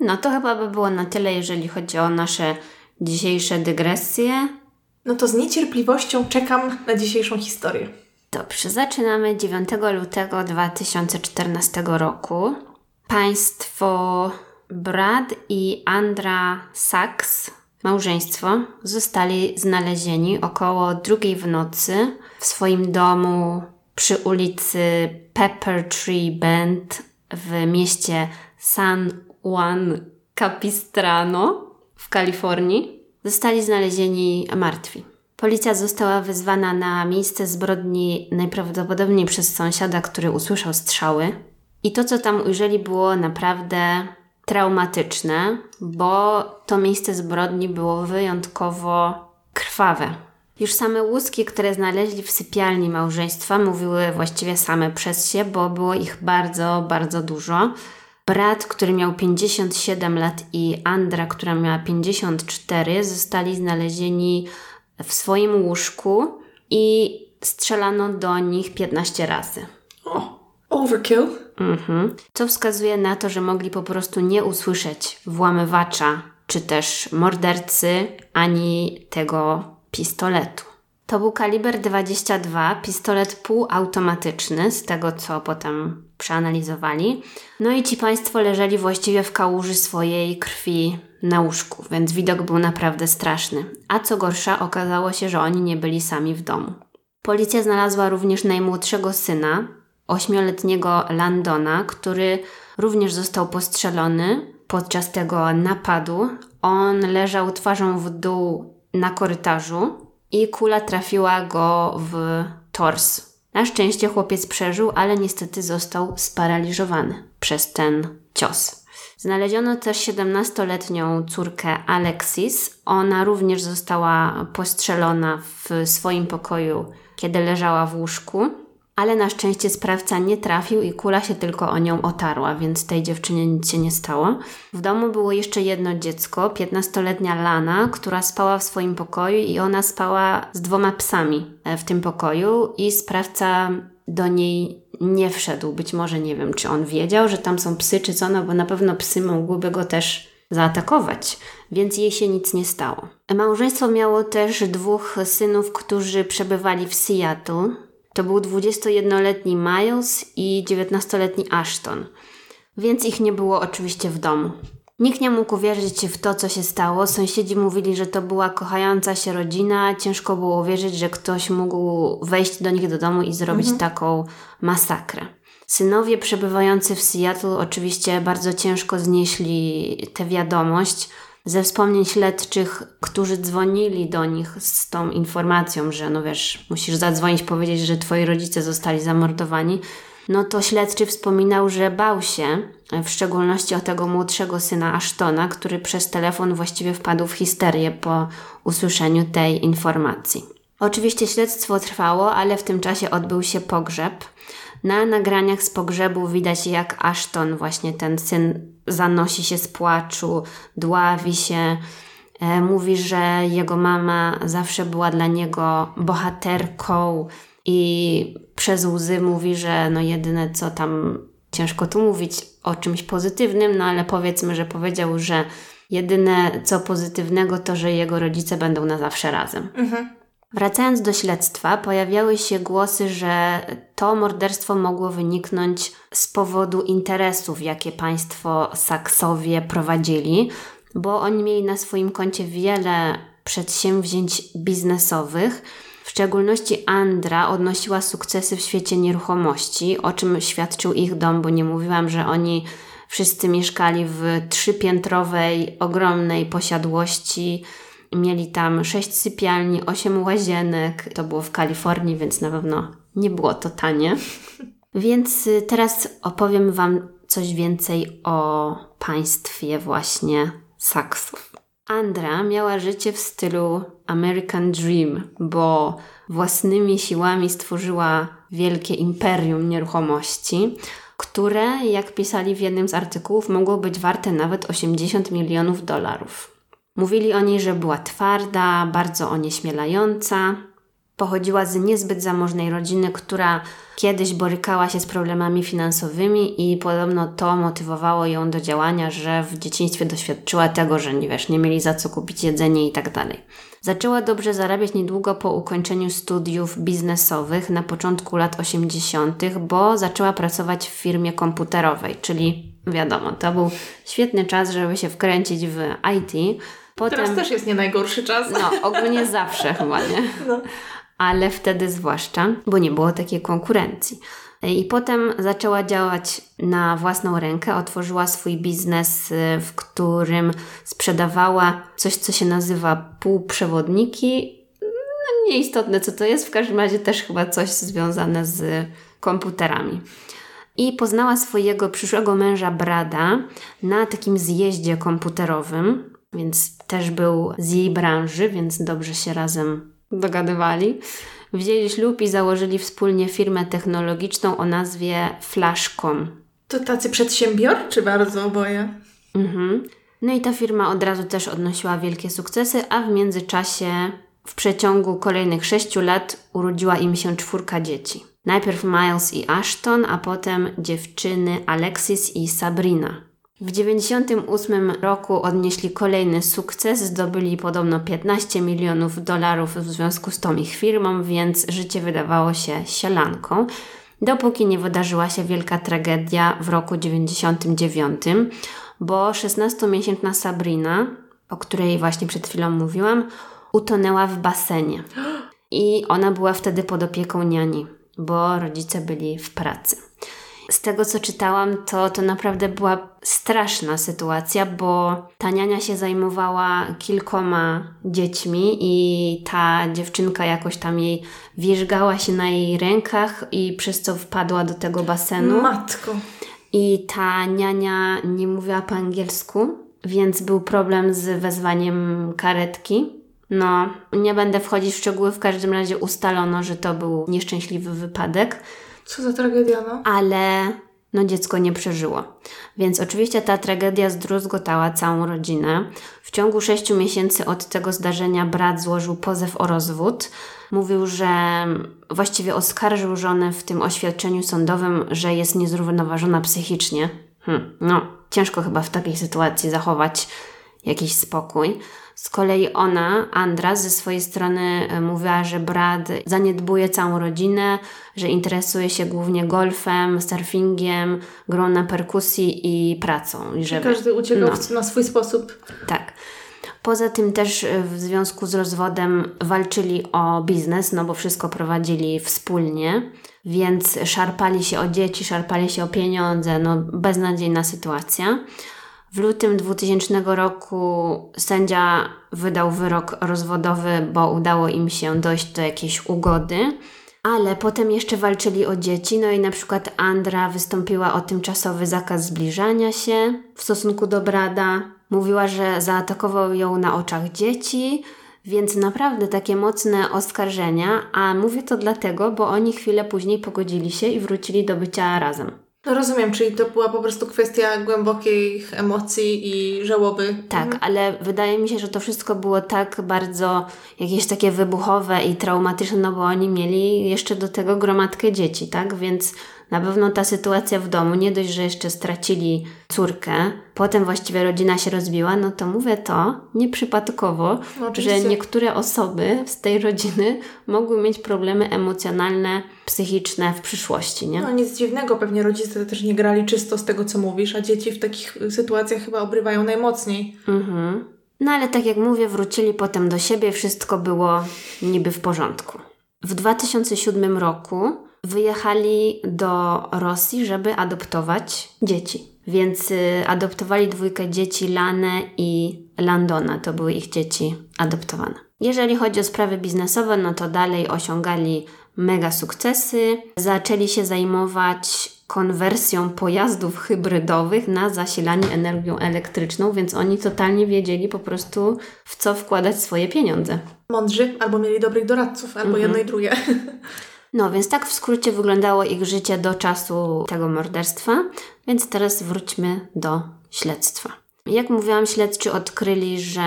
No to chyba by było na tyle, jeżeli chodzi o nasze dzisiejsze dygresje. no to z niecierpliwością czekam na dzisiejszą historię. Dobrze, zaczynamy 9 lutego 2014 roku. Państwo Brad i Andra Sachs, małżeństwo, zostali znalezieni około drugiej w nocy w swoim domu przy ulicy Pepper Tree Bend w mieście San Juan Capistrano w Kalifornii. Zostali znalezieni martwi. Policja została wezwana na miejsce zbrodni najprawdopodobniej przez sąsiada, który usłyszał strzały. I to, co tam ujrzeli, było naprawdę traumatyczne, bo to miejsce zbrodni było wyjątkowo krwawe. Już same łuski, które znaleźli w sypialni małżeństwa, mówiły właściwie same przez się, bo było ich bardzo, bardzo dużo. Brat, który miał 57 lat i Andra, która miała 54, zostali znalezieni w swoim łóżku i strzelano do nich 15 razy. O, overkill. Mhm. Co wskazuje na to, że mogli po prostu nie usłyszeć włamywacza, czy też mordercy, ani tego pistoletu. To był kaliber 22, pistolet półautomatyczny, z tego co potem przeanalizowali. No i ci państwo leżeli właściwie w kałuży swojej krwi na łóżku, więc widok był naprawdę straszny. A co gorsza, okazało się, że oni nie byli sami w domu. Policja znalazła również najmłodszego syna, ośmioletniego Landona, który również został postrzelony podczas tego napadu. On leżał twarzą w dół na korytarzu i kula trafiła go w tors. Na szczęście chłopiec przeżył, ale niestety został sparaliżowany przez ten cios. Znaleziono też 17-letnią córkę Alexis. Ona również została postrzelona w swoim pokoju, kiedy leżała w łóżku, ale na szczęście sprawca nie trafił i kula się tylko o nią otarła, więc tej dziewczynie nic się nie stało. W domu było jeszcze jedno dziecko, 15-letnia Lana, która spała w swoim pokoju i ona spała z dwoma psami e, w tym pokoju i sprawca do niej nie wszedł. Być może nie wiem, czy on wiedział, że tam są psy, czy co, no bo na pewno psy mogłyby go też zaatakować, więc jej się nic nie stało. Małżeństwo miało też dwóch synów, którzy przebywali w Seattle. To był 21-letni Miles i 19-letni Ashton, więc ich nie było oczywiście w domu. Nikt nie mógł uwierzyć w to, co się stało. Sąsiedzi mówili, że to była kochająca się rodzina. Ciężko było uwierzyć, że ktoś mógł wejść do nich do domu i zrobić taką masakrę. Synowie przebywający w Seattle oczywiście bardzo ciężko znieśli tę wiadomość. Ze wspomnień śledczych, którzy dzwonili do nich z tą informacją, że no wiesz, musisz zadzwonić, powiedzieć, że twoi rodzice zostali zamordowani, no to śledczy wspominał, że bał się, w szczególności o tego młodszego syna Ashtona, który przez telefon właściwie wpadł w histerię po usłyszeniu tej informacji. Oczywiście śledztwo trwało, ale w tym czasie odbył się pogrzeb. Na nagraniach z pogrzebu widać, jak Ashton, właśnie ten syn, zanosi się z płaczu, dławi się. E, mówi, że jego mama zawsze była dla niego bohaterką i przez łzy mówi, że no jedyne co tam ciężko tu mówić o czymś pozytywnym, no ale powiedzmy, że powiedział, że jedyne co pozytywnego to, że jego rodzice będą na zawsze razem. Mhm. Wracając do śledztwa, pojawiały się głosy, że to morderstwo mogło wyniknąć z powodu interesów, jakie państwo Saksowie prowadzili, bo oni mieli na swoim koncie wiele przedsięwzięć biznesowych. W szczególności Andra odnosiła sukcesy w świecie nieruchomości, o czym świadczył ich dom, bo nie mówiłam, że oni wszyscy mieszkali w trzypiętrowej, ogromnej posiadłości Mieli tam sześć sypialni, osiem łazienek. To było w Kalifornii, więc na pewno nie było to tanie. Więc y, teraz opowiem Wam coś więcej o państwie właśnie Saksów. Andra miała życie w stylu American Dream, bo własnymi siłami stworzyła wielkie imperium nieruchomości, które, jak pisali w jednym z artykułów, mogło być warte nawet 80 milionów dolarów. Mówili o niej, że była twarda, bardzo onieśmielająca. Pochodziła z niezbyt zamożnej rodziny, która kiedyś borykała się z problemami finansowymi i podobno to motywowało ją do działania, że w dzieciństwie doświadczyła tego, że nie wiesz, nie mieli za co kupić jedzenie i tak dalej. Zaczęła dobrze zarabiać niedługo po ukończeniu studiów biznesowych na początku lat 80., bo zaczęła pracować w firmie komputerowej, czyli wiadomo, to był świetny czas, żeby się wkręcić w IT. Potem, Teraz też jest nie najgorszy czas. No, ogólnie zawsze chyba, nie? No. Ale wtedy zwłaszcza, bo nie było takiej konkurencji. I potem zaczęła działać na własną rękę, otworzyła swój biznes, y, w którym sprzedawała coś, co się nazywa półprzewodniki. No, nieistotne, co to jest, w każdym razie też chyba coś związane z komputerami. I poznała swojego przyszłego męża Brada na takim zjeździe komputerowym, więc też był z jej branży, więc dobrze się razem dogadywali. Wzięli ślub i założyli wspólnie firmę technologiczną o nazwie Flashcom. To tacy przedsiębiorczy bardzo oboje. Mhm. No i ta firma od razu też odnosiła wielkie sukcesy, a w międzyczasie w przeciągu kolejnych sześciu lat urodziła im się czwórka dzieci. Najpierw Miles i Ashton, a potem dziewczyny Alexis i Sabrina. W 1998 roku odnieśli kolejny sukces, zdobyli podobno 15 milionów dolarów w związku z tą ich firmą, więc życie wydawało się sielanką, dopóki nie wydarzyła się wielka tragedia w roku 99, bo 16-miesięczna Sabrina, o której właśnie przed chwilą mówiłam, utonęła w basenie. I ona była wtedy pod opieką niani, bo rodzice byli w pracy. Z tego co czytałam, to to naprawdę była straszna sytuacja, bo ta niania się zajmowała kilkoma dziećmi i ta dziewczynka jakoś tam jej wierzgała się na jej rękach i przez co wpadła do tego basenu. Matko. I ta niania nie mówiła po angielsku, więc był problem z wezwaniem karetki. No, nie będę wchodzić w szczegóły, w każdym razie ustalono, że to był nieszczęśliwy wypadek. Co za tragedia, no. Ale no dziecko nie przeżyło. Więc oczywiście ta tragedia zdruzgotała całą rodzinę. W ciągu sześciu miesięcy od tego zdarzenia brat złożył pozew o rozwód. Mówił, że właściwie oskarżył żonę w tym oświadczeniu sądowym, że jest niezrównoważona psychicznie. Hm, no, ciężko chyba w takiej sytuacji zachować jakiś spokój. Z kolei ona, Andra, ze swojej strony e, mówiła, że brat zaniedbuje całą rodzinę, że interesuje się głównie golfem, surfingiem, grą na perkusji i pracą. I że każdy uciekał no. na swój sposób. Tak. Poza tym też e, w związku z rozwodem walczyli o biznes, no bo wszystko prowadzili wspólnie, więc szarpali się o dzieci, szarpali się o pieniądze, no beznadziejna sytuacja. W lutym 2000 roku sędzia wydał wyrok rozwodowy, bo udało im się dojść do jakiejś ugody. Ale potem jeszcze walczyli o dzieci, no i na przykład Andra wystąpiła o tymczasowy zakaz zbliżania się w stosunku do Brada. Mówiła, że zaatakował ją na oczach dzieci, Więc naprawdę takie mocne oskarżenia, a mówię to dlatego, bo oni chwilę później pogodzili się i wrócili do bycia razem. No rozumiem, czyli to była po prostu kwestia głębokich emocji i żałoby. Tak, mhm. ale wydaje mi się, że to wszystko było tak bardzo jakieś takie wybuchowe i traumatyczne, no bo oni mieli jeszcze do tego gromadkę dzieci, tak? Więc na pewno ta sytuacja w domu, nie dość, że jeszcze stracili córkę, potem właściwie rodzina się rozbiła, no to mówię to nieprzypadkowo, no, że niektóre osoby z tej rodziny mogły mieć problemy emocjonalne, psychiczne w przyszłości, nie? No nic dziwnego, pewnie rodzice też nie grali czysto z tego, co mówisz, a dzieci w takich sytuacjach chyba obrywają najmocniej. Mhm. No ale tak jak mówię, wrócili potem do siebie, wszystko było niby w porządku. W 2007 roku wyjechali do Rosji, żeby adoptować dzieci. Więc y, adoptowali dwójkę dzieci, Lanę i Landona. To były ich dzieci adoptowane. Jeżeli chodzi o sprawy biznesowe, no to dalej osiągali mega sukcesy. Zaczęli się zajmować konwersją pojazdów hybrydowych na zasilanie energią elektryczną, więc oni totalnie wiedzieli po prostu, w co wkładać swoje pieniądze. Mądrzy, albo mieli dobrych doradców, albo mhm. jedno i drugie. [LAUGHS] No więc tak w skrócie wyglądało ich życie do czasu tego morderstwa, więc teraz wróćmy do śledztwa. Jak mówiłam, śledczy odkryli, że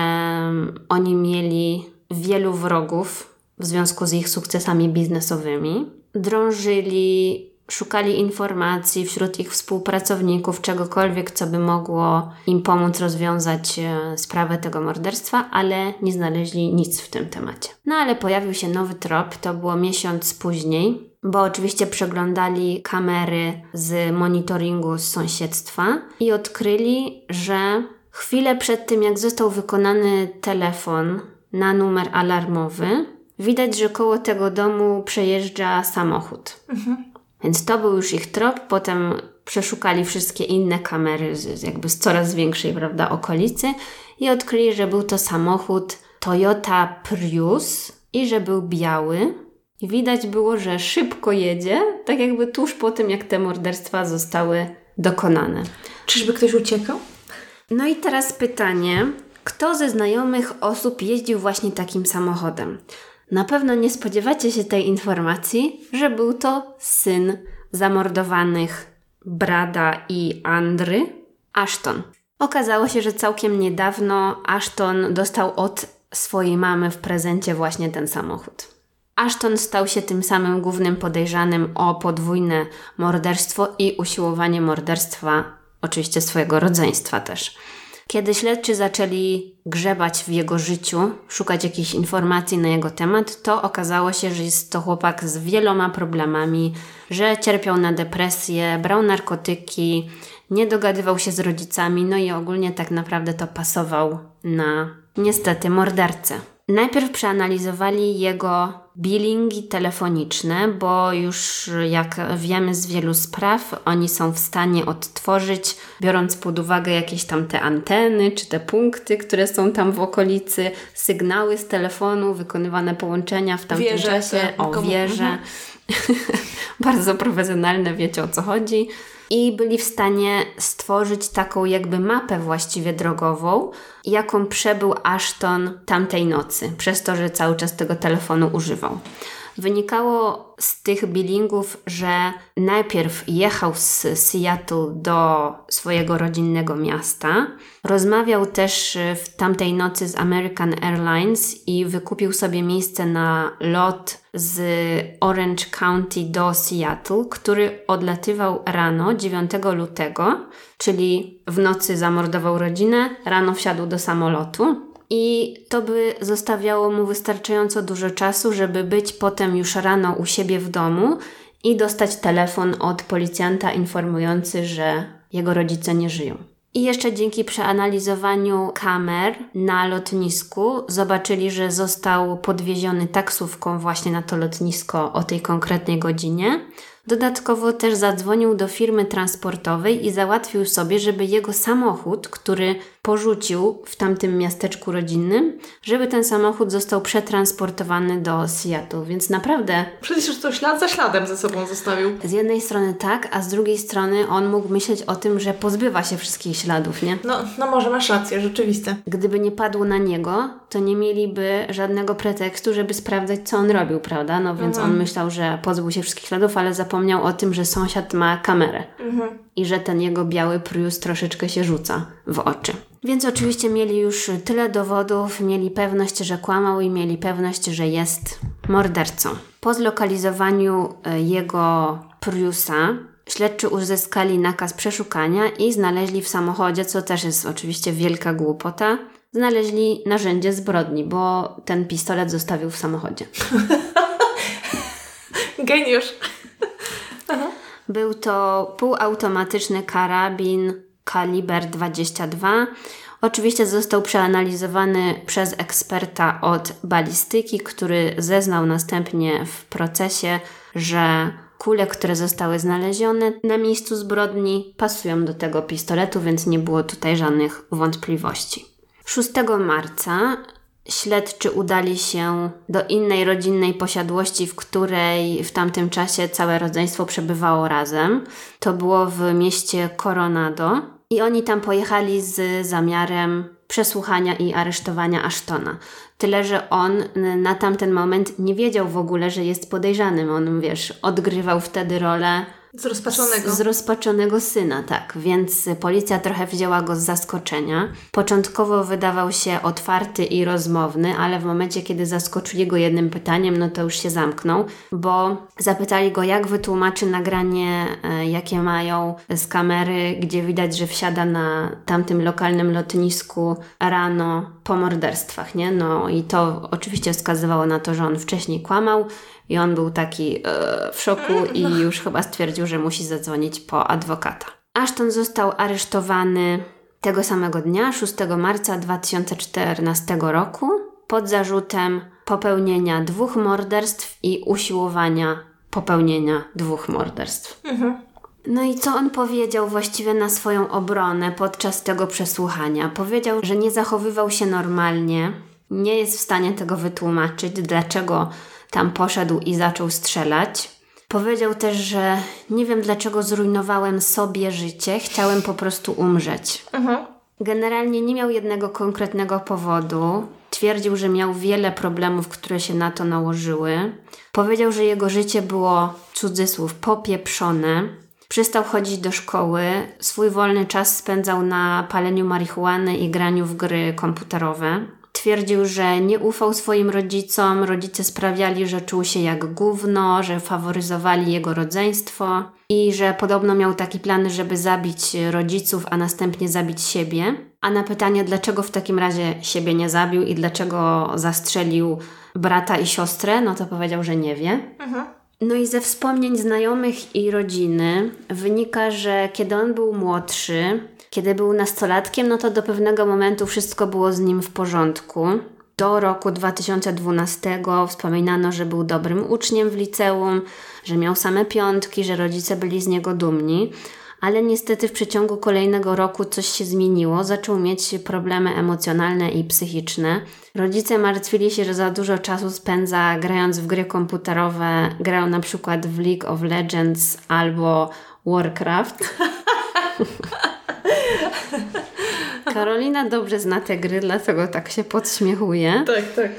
oni mieli wielu wrogów w związku z ich sukcesami biznesowymi. Drążyli szukali informacji wśród ich współpracowników, czegokolwiek, co by mogło im pomóc rozwiązać e, sprawę tego morderstwa, ale nie znaleźli nic w tym temacie. No ale pojawił się nowy trop, to było miesiąc później, bo oczywiście przeglądali kamery z monitoringu z sąsiedztwa i odkryli, że chwilę przed tym, jak został wykonany telefon na numer alarmowy, widać, że koło tego domu przejeżdża samochód. Mhm. Więc to był już ich trop. Potem przeszukali wszystkie inne kamery z, jakby z coraz większej, prawda, okolicy i odkryli, że był to samochód Toyota Prius i że był biały. I widać było, że szybko jedzie, tak jakby tuż po tym, jak te morderstwa zostały dokonane. Czyżby ktoś uciekał? No i teraz pytanie, kto ze znajomych osób jeździł właśnie takim samochodem? Na pewno nie spodziewacie się tej informacji, że był to syn zamordowanych Brada i Andry, Ashton. Okazało się, że całkiem niedawno Ashton dostał od swojej mamy w prezencie właśnie ten samochód. Ashton stał się tym samym głównym podejrzanym o podwójne morderstwo i usiłowanie morderstwa, oczywiście swojego rodzeństwa też. Kiedy śledczy zaczęli grzebać w jego życiu, szukać jakichś informacji na jego temat, to okazało się, że jest to chłopak z wieloma problemami, że cierpiał na depresję, brał narkotyki, nie dogadywał się z rodzicami, no i ogólnie tak naprawdę to pasował na niestety mordercę. Najpierw przeanalizowali jego billingi telefoniczne, bo już jak wiemy z wielu spraw, oni są w stanie odtworzyć, biorąc pod uwagę jakieś tam te anteny czy te punkty, które są tam w okolicy, sygnały z telefonu, wykonywane połączenia w tamtym wieże, czasie, o wieże. Mhm. [LAUGHS] Bardzo profesjonalne, wiecie o co chodzi i byli w stanie stworzyć taką jakby mapę właściwie drogową, jaką przebył Ashton tamtej nocy, przez to, że cały czas tego telefonu używał. Wynikało z tych billingów, że najpierw jechał z Seattle do swojego rodzinnego miasta, rozmawiał też w tamtej nocy z American Airlines i wykupił sobie miejsce na lot z Orange County do Seattle, który odlatywał rano 9 lutego, czyli w nocy zamordował rodzinę, rano wsiadł do samolotu i to by zostawiało mu wystarczająco dużo czasu, żeby być potem już rano u siebie w domu i dostać telefon od policjanta informujący, że jego rodzice nie żyją. I jeszcze dzięki przeanalizowaniu kamer na lotnisku zobaczyli, że został podwieziony taksówką właśnie na to lotnisko o tej konkretnej godzinie. Dodatkowo też zadzwonił do firmy transportowej i załatwił sobie, żeby jego samochód, który porzucił w tamtym miasteczku rodzinnym, żeby ten samochód został przetransportowany do Seattle. Więc naprawdę. Przecież to ślad za śladem ze sobą zostawił. Z jednej strony tak, a z drugiej strony on mógł myśleć o tym, że pozbywa się wszystkich śladów, nie? No, no może masz rację, rzeczywiście. Gdyby nie padło na niego, to nie mieliby żadnego pretekstu, żeby sprawdzać, co on robił, prawda? No więc mhm. on myślał, że pozbył się wszystkich śladów, ale zapomniał o tym, że sąsiad ma kamerę. Mhm. I że ten jego biały Prius troszeczkę się rzuca w oczy. Więc oczywiście mieli już tyle dowodów, mieli pewność, że kłamał i mieli pewność, że jest mordercą. Po zlokalizowaniu e, jego Priusa śledczy uzyskali nakaz przeszukania i znaleźli w samochodzie, co też jest oczywiście wielka głupota, znaleźli narzędzie zbrodni, bo ten pistolet zostawił w samochodzie. [LAUGHS] Geniusz. Był to półautomatyczny karabin kaliber 22. Oczywiście został przeanalizowany przez eksperta od balistyki, który zeznał następnie w procesie, że kule, które zostały znalezione na miejscu zbrodni, pasują do tego pistoletu, więc nie było tutaj żadnych wątpliwości. 6 marca śledczy udali się do innej rodzinnej posiadłości, w której w tamtym czasie całe rodzeństwo przebywało razem. To było w mieście Coronado. I oni tam pojechali z zamiarem przesłuchania i aresztowania Ashtona. Tyle, że on na tamten moment nie wiedział w ogóle, że jest podejrzanym. On, wiesz, odgrywał wtedy rolę Zrozpaczonego. Z, zrozpaczonego syna, tak. Więc policja trochę wzięła go z zaskoczenia. Początkowo wydawał się otwarty i rozmowny, ale w momencie, kiedy zaskoczyli go jednym pytaniem, no to już się zamknął, bo zapytali go, jak wytłumaczy nagranie, e, jakie mają z kamery, gdzie widać, że wsiada na tamtym lokalnym lotnisku rano po morderstwach, nie? No i to oczywiście wskazywało na to, że on wcześniej kłamał, i on był taki e, w szoku i [LAUGHS] już chyba stwierdził, że musi zadzwonić po adwokata. Ashton został aresztowany tego samego dnia, 6 marca 2014 roku, pod zarzutem popełnienia dwóch morderstw i usiłowania popełnienia dwóch morderstw. Mhm. No i co on powiedział właściwie na swoją obronę podczas tego przesłuchania? Powiedział, że nie zachowywał się normalnie, nie jest w stanie tego wytłumaczyć, dlaczego tam poszedł i zaczął strzelać. Powiedział też, że nie wiem dlaczego zrujnowałem sobie życie, chciałem po prostu umrzeć. Mhm. Generalnie nie miał jednego konkretnego powodu. Twierdził, że miał wiele problemów, które się na to nałożyły. Powiedział, że jego życie było, cudzysłów, popieprzone. Przestał chodzić do szkoły, swój wolny czas spędzał na paleniu marihuany i graniu w gry komputerowe. Twierdził, że nie ufał swoim rodzicom, rodzice sprawiali, że czuł się jak gówno, że faworyzowali jego rodzeństwo i że podobno miał taki plan, żeby zabić rodziców, a następnie zabić siebie. A na pytanie, dlaczego w takim razie siebie nie zabił i dlaczego zastrzelił brata i siostrę, no to powiedział, że nie wie. Mhm. No i ze wspomnień znajomych i rodziny wynika, że kiedy on był młodszy, kiedy był nastolatkiem, no to do pewnego momentu wszystko było z nim w porządku. Do roku 2012 wspominano, że był dobrym uczniem w liceum, że miał same piątki, że rodzice byli z niego dumni, ale niestety w przeciągu kolejnego roku coś się zmieniło. Zaczął mieć problemy emocjonalne i psychiczne. Rodzice martwili się, że za dużo czasu spędza grając w gry komputerowe. Grał na przykład w League of Legends albo Warcraft. [LAUGHS] Karolina dobrze zna te gry, dlatego tak się podśmiechuje. Tak, tak.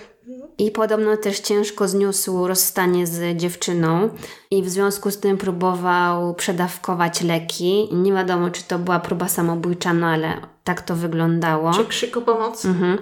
I podobno też ciężko zniósł rozstanie z dziewczyną i w związku z tym próbował przedawkować leki. Nie wiadomo, czy to była próba samobójcza, no ale tak to wyglądało. Czy krzyk o pomoc? Mhm.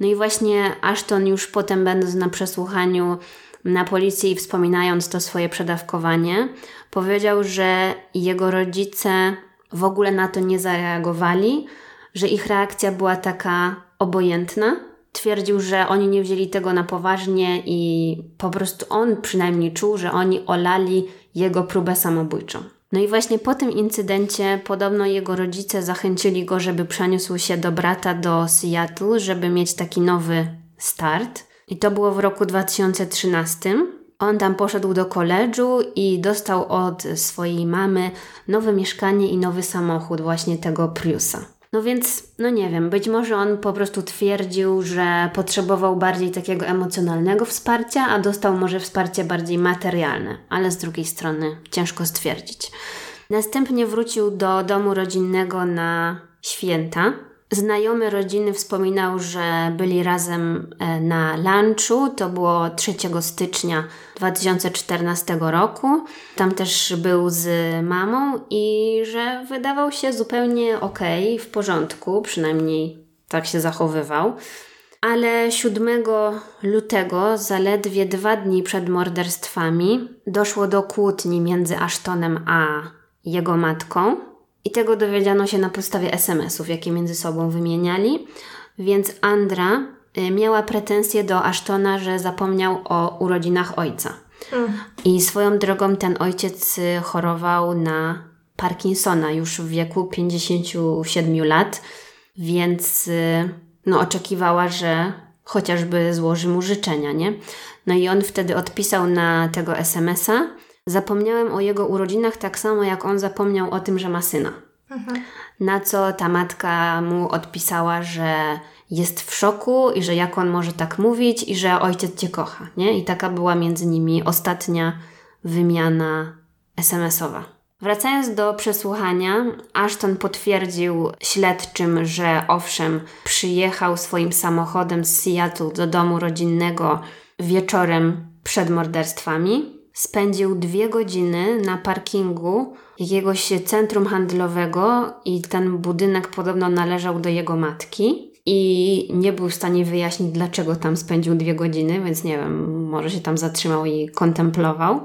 No i właśnie Ashton już potem będąc na przesłuchaniu na policji i wspominając to swoje przedawkowanie, powiedział, że jego rodzice w ogóle na to nie zareagowali, że ich reakcja była taka obojętna. Twierdził, że oni nie wzięli tego na poważnie i po prostu on przynajmniej czuł, że oni olali jego próbę samobójczą. No i właśnie po tym incydencie podobno jego rodzice zachęcili go, żeby przeniósł się do brata do Seattle, żeby mieć taki nowy start. I to było w roku 2013. On tam poszedł do koledżu i dostał od swojej mamy nowe mieszkanie i nowy samochód, właśnie tego Priusa. No więc, no nie wiem, być może on po prostu twierdził, że potrzebował bardziej takiego emocjonalnego wsparcia, a dostał może wsparcie bardziej materialne, ale z drugiej strony ciężko stwierdzić. Następnie wrócił do domu rodzinnego na święta. Znajomy rodziny wspominał, że byli razem e, na lunchu. To było 3 stycznia 2014 roku. Tam też był z mamą i że wydawał się zupełnie okay, w porządku, przynajmniej tak się zachowywał. Ale 7 lutego, zaledwie dwa dni przed morderstwami, doszło do kłótni między Ashtonem a jego matką. I tego dowiedziano się na podstawie SMS-ów, jakie między sobą wymieniali. Więc Andra y, miała pretensje do Ashtona, że zapomniał o urodzinach ojca. Mm. I swoją drogą ten ojciec y, chorował na Parkinsona już w wieku 57 lat, więc y, no, oczekiwała, że chociażby złoży mu życzenia, nie? No i on wtedy odpisał na tego SMS-a, Zapomniałem o jego urodzinach tak samo, jak on zapomniał o tym, że ma syna. Mhm. Na co ta matka mu odpisała, że jest w szoku i że jak on może tak mówić i że ojciec cię kocha, nie? I taka była między nimi ostatnia wymiana SMS-owa. Wracając do przesłuchania, Ashton potwierdził śledczym, że owszem, przyjechał swoim samochodem z Seattle do domu rodzinnego wieczorem przed morderstwami, spędził dwie godziny na parkingu jakiegoś centrum handlowego i ten budynek podobno należał do jego matki. I nie był w stanie wyjaśnić, dlaczego tam spędził dwie godziny, więc nie wiem, może się tam zatrzymał i kontemplował.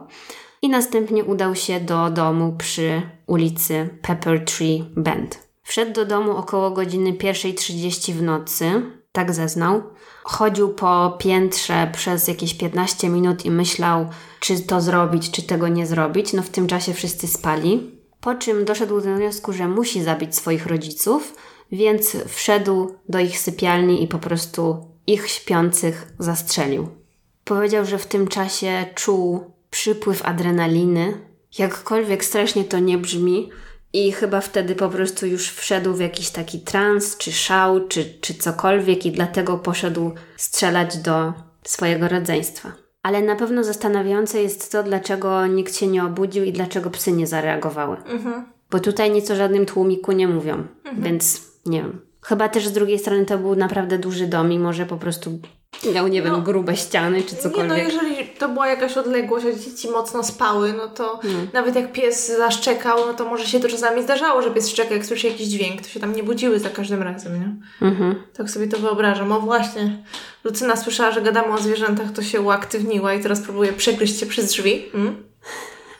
I następnie udał się do domu przy ulicy Pepper Tree Bend. Wszedł do domu około godziny 1.30 w nocy, tak zeznał. Chodził po piętrze przez jakieś 15 minut i myślał, czy to zrobić, czy tego nie zrobić. No w tym czasie wszyscy spali. Po czym doszedł do wniosku, że musi zabić swoich rodziców, więc wszedł do ich sypialni i po prostu ich śpiących zastrzelił. Powiedział, że w tym czasie czuł przypływ adrenaliny. Jakkolwiek strasznie to nie brzmi, i chyba wtedy po prostu już wszedł w jakiś taki trans, czy szał, czy, czy cokolwiek, i dlatego poszedł strzelać do swojego rodzeństwa. Ale na pewno zastanawiające jest to, dlaczego nikt się nie obudził i dlaczego psy nie zareagowały. Mhm. Bo tutaj nic o żadnym tłumiku nie mówią, mhm. więc nie wiem. Chyba też z drugiej strony to był naprawdę duży dom i może po prostu miał, nie wiem, no, grube ściany czy cokolwiek. Nie, no jeżeli to była jakaś odległość, a dzieci mocno spały, no to hmm. nawet jak pies zaszczekał, no to może się to czasami zdarzało, że pies szczeka, jak słyszy jakiś dźwięk, to się tam nie budziły za każdym razem, nie? Mhm. Tak sobie to wyobrażam. O właśnie, Lucyna słyszała, że gadamy o zwierzętach, to się uaktywniła i teraz próbuje przegryźć się przez drzwi. Hmm?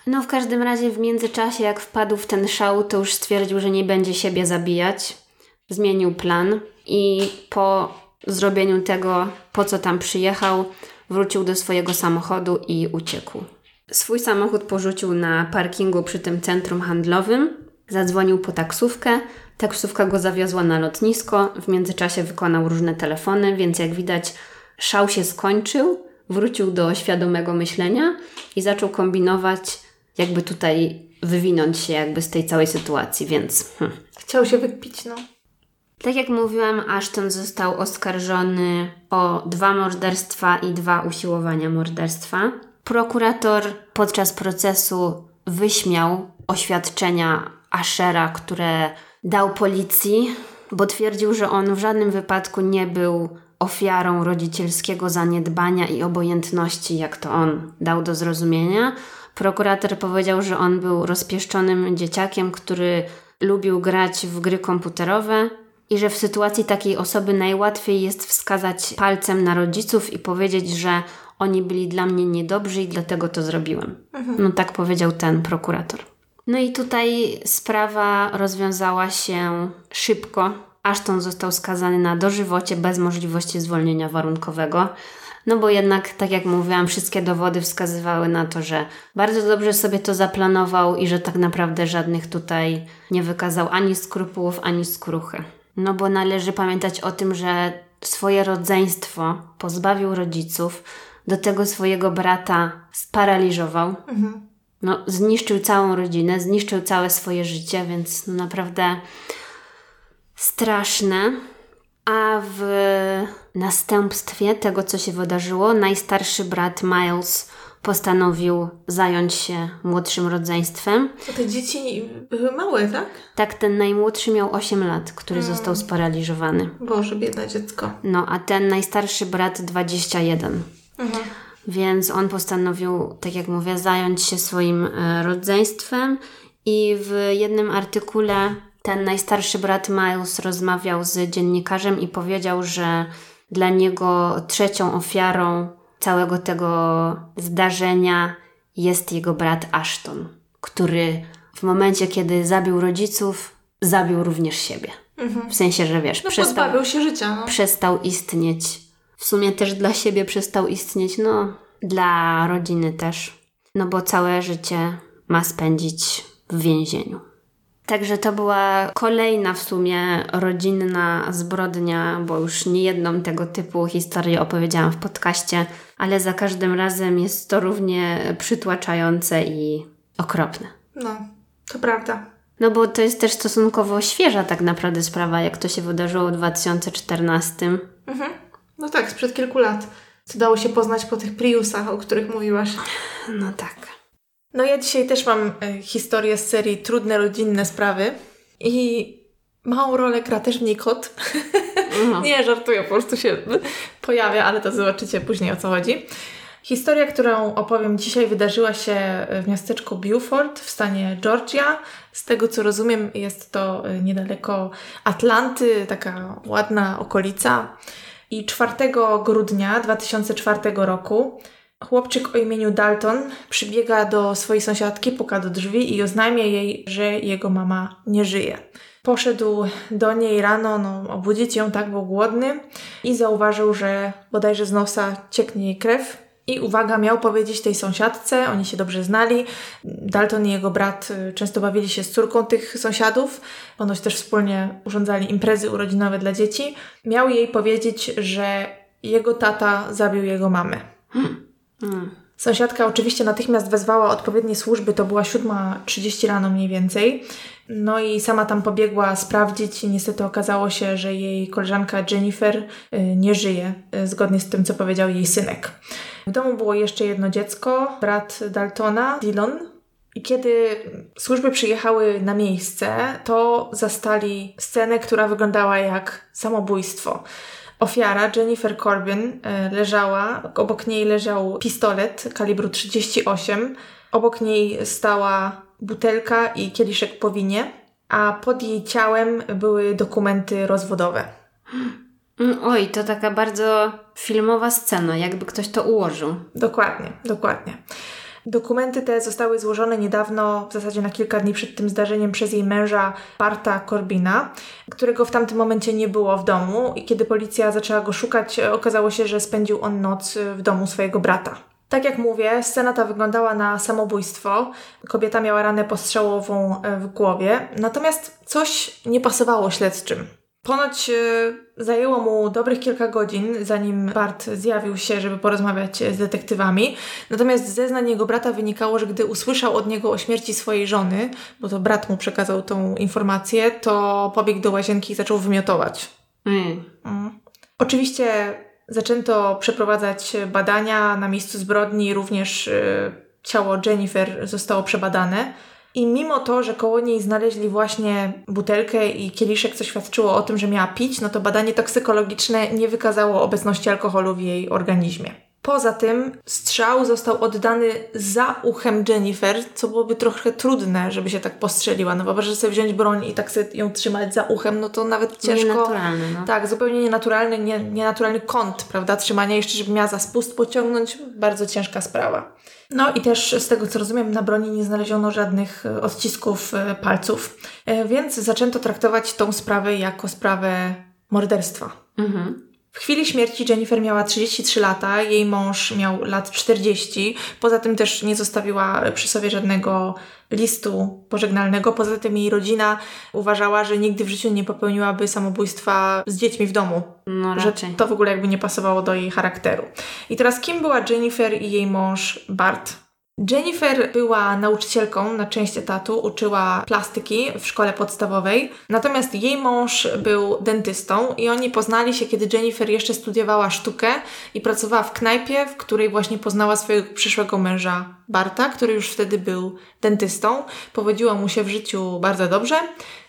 No w każdym razie w międzyczasie, jak wpadł w ten szał, to już stwierdził, że nie będzie siebie zabijać. Zmienił plan i po zrobieniu tego, po co tam przyjechał, wrócił do swojego samochodu i uciekł. Swój samochód porzucił na parkingu przy tym centrum handlowym, zadzwonił po taksówkę, taksówka go zawiozła na lotnisko, w międzyczasie wykonał różne telefony, więc jak widać, szał się skończył, wrócił do świadomego myślenia i zaczął kombinować, jakby tutaj wywinąć się jakby z tej całej sytuacji, więc... Hm. Chciał się wykpić, no. Tak jak mówiłam, Ashton został oskarżony o dwa morderstwa i dwa usiłowania morderstwa. Prokurator podczas procesu wyśmiał oświadczenia Ashera, które dał policji, bo twierdził, że on w żadnym wypadku nie był ofiarą rodzicielskiego zaniedbania i obojętności, jak to on dał do zrozumienia. Prokurator powiedział, że on był rozpieszczonym dzieciakiem, który lubił grać w gry komputerowe i że w sytuacji takiej osoby najłatwiej jest wskazać palcem na rodziców i powiedzieć, że oni byli dla mnie niedobrzy i dlatego to zrobiłem. Mhm. No tak powiedział ten prokurator. No i tutaj sprawa rozwiązała się szybko. Ashton został skazany na dożywocie bez możliwości zwolnienia warunkowego. No bo jednak, tak jak mówiłam, wszystkie dowody wskazywały na to, że bardzo dobrze sobie to zaplanował i że tak naprawdę żadnych tutaj nie wykazał ani skrupułów, ani skruchy. No bo należy pamiętać o tym, że swoje rodzeństwo pozbawił rodziców, do tego swojego brata sparaliżował. Mhm. No, zniszczył całą rodzinę, zniszczył całe swoje życie, więc no naprawdę straszne. A w następstwie tego, co się wydarzyło, najstarszy brat Miles postanowił zająć się młodszym rodzeństwem. To te dzieci były małe, tak? Tak, ten najmłodszy miał 8 lat, który hmm. został sparaliżowany. Boże, biedne dziecko. No, a ten najstarszy brat 21. Mhm. Więc on postanowił, tak jak mówię, zająć się swoim e, rodzeństwem i w jednym artykule ten najstarszy brat Miles rozmawiał z dziennikarzem i powiedział, że dla niego trzecią ofiarą całego tego zdarzenia jest jego brat Ashton, który w momencie, kiedy zabił rodziców, zabił również siebie. Mhm. W sensie, że wiesz, no, przestał, się życia. No. przestał istnieć. W sumie też dla siebie przestał istnieć, no dla rodziny też. No bo całe życie ma spędzić w więzieniu. Także to była kolejna w sumie rodzinna zbrodnia, bo już nie jedną tego typu historię opowiedziałam w podcaście, ale za każdym razem jest to równie przytłaczające i okropne. No, to prawda. No bo to jest też stosunkowo świeża tak naprawdę sprawa, jak to się wydarzyło w 2014. Mhm. No tak, sprzed kilku lat. Co dało się poznać po tych Priusach, o których mówiłaś. No tak. No ja dzisiaj też mam e, historię z serii Trudne rodzinne sprawy i małą rolę gra też w niej kot. No. [LAUGHS] Nie, żartuję, po prostu się pojawia, ale to zobaczycie później o co chodzi. Historia, którą opowiem dzisiaj, wydarzyła się w miasteczku Beaufort w stanie Georgia. Z tego co rozumiem, jest to e, niedaleko Atlanty, taka ładna okolica. I 4 grudnia 2004 roku Chłopczyk o imieniu Dalton przybiega do swojej sąsiadki, puka do drzwi i oznajmia jej, że jego mama nie żyje. Poszedł do niej rano, no, obudzić ją, tak, był głodny i zauważył, że bodajże z nosa cieknie jej krew. I uwaga, miał powiedzieć tej sąsiadce, oni się dobrze znali. Dalton i jego brat y, często bawili się z córką tych sąsiadów, ponoć też wspólnie urządzali imprezy urodzinowe dla dzieci. Miał jej powiedzieć, że jego tata zabił jego mamę. Hmm. Hmm. Sąsiadka oczywiście natychmiast wezwała odpowiednie służby, to była 7.30 rano mniej więcej. No i sama tam pobiegła sprawdzić i niestety okazało się, że jej koleżanka Jennifer y, nie żyje, y, zgodnie z tym, co powiedział jej synek. W domu było jeszcze jedno dziecko, brat Daltona, Dillon. I kiedy służby przyjechały na miejsce, to zastali scenę, która wyglądała jak samobójstwo. Ofiara, Jennifer Corbin, e, leżała, obok niej leżał pistolet kalibru 38, obok niej stała butelka i kieliszek po winie, a pod jej ciałem były dokumenty rozwodowe. Mm, oj, to taka bardzo filmowa scena, jakby ktoś to ułożył. Dokładnie, dokładnie. Dokumenty te zostały złożone niedawno, w zasadzie na kilka dni przed tym zdarzeniem, przez jej męża Barta Corbina, którego w tamtym momencie nie było w domu i kiedy policja zaczęła go szukać, okazało się, że spędził on noc w domu swojego brata. Tak jak mówię, scena ta wyglądała na samobójstwo. Kobieta miała ranę postrzałową w głowie, natomiast coś nie pasowało śledczym. Ponoć e, zajęło mu dobrych kilka godzin, zanim Bart zjawił się, żeby porozmawiać z detektywami. Natomiast z zeznań jego brata wynikało, że gdy usłyszał od niego o śmierci swojej żony, bo to brat mu przekazał tą informację, to pobiegł do łazienki i zaczął wymiotować. Mm. Mm. Oczywiście zaczęto przeprowadzać badania na miejscu zbrodni, również y, ciało Jennifer zostało przebadane. I mimo to, że koło niej znaleźli właśnie butelkę i kieliszek, co świadczyło o tym, że miała pić, no to badanie toksykologiczne nie wykazało obecności alkoholu w jej organizmie. Poza tym strzał został oddany za uchem Jennifer, co byłoby trochę trudne, żeby się tak postrzeliła. No bo że sobie wziąć broń i tak sobie ją trzymać za uchem, no to nawet ciężko. Nienaturalny, no. Tak, zupełnie nienaturalny, nie, nienaturalny kąt, prawda, trzymania. Jeszcze, żeby miała za spust pociągnąć, bardzo ciężka sprawa. No i też z tego co rozumiem, na broni nie znaleziono żadnych e, odcisków e, palców, e, więc zaczęto traktować tą sprawę jako sprawę morderstwa. Mhm. W chwili śmierci Jennifer miała 33 lata, jej mąż miał lat 40. Poza tym też nie zostawiła przy sobie żadnego listu pożegnalnego. Poza tym jej rodzina uważała, że nigdy w życiu nie popełniłaby samobójstwa z dziećmi w domu. No, że to w ogóle jakby nie pasowało do jej charakteru. I teraz kim była Jennifer i jej mąż Bart? Jennifer była nauczycielką na część etatu, uczyła plastyki w szkole podstawowej, natomiast jej mąż był dentystą i oni poznali się, kiedy Jennifer jeszcze studiowała sztukę i pracowała w knajpie, w której właśnie poznała swojego przyszłego męża Barta, który już wtedy był dentystą. Powodziło mu się w życiu bardzo dobrze,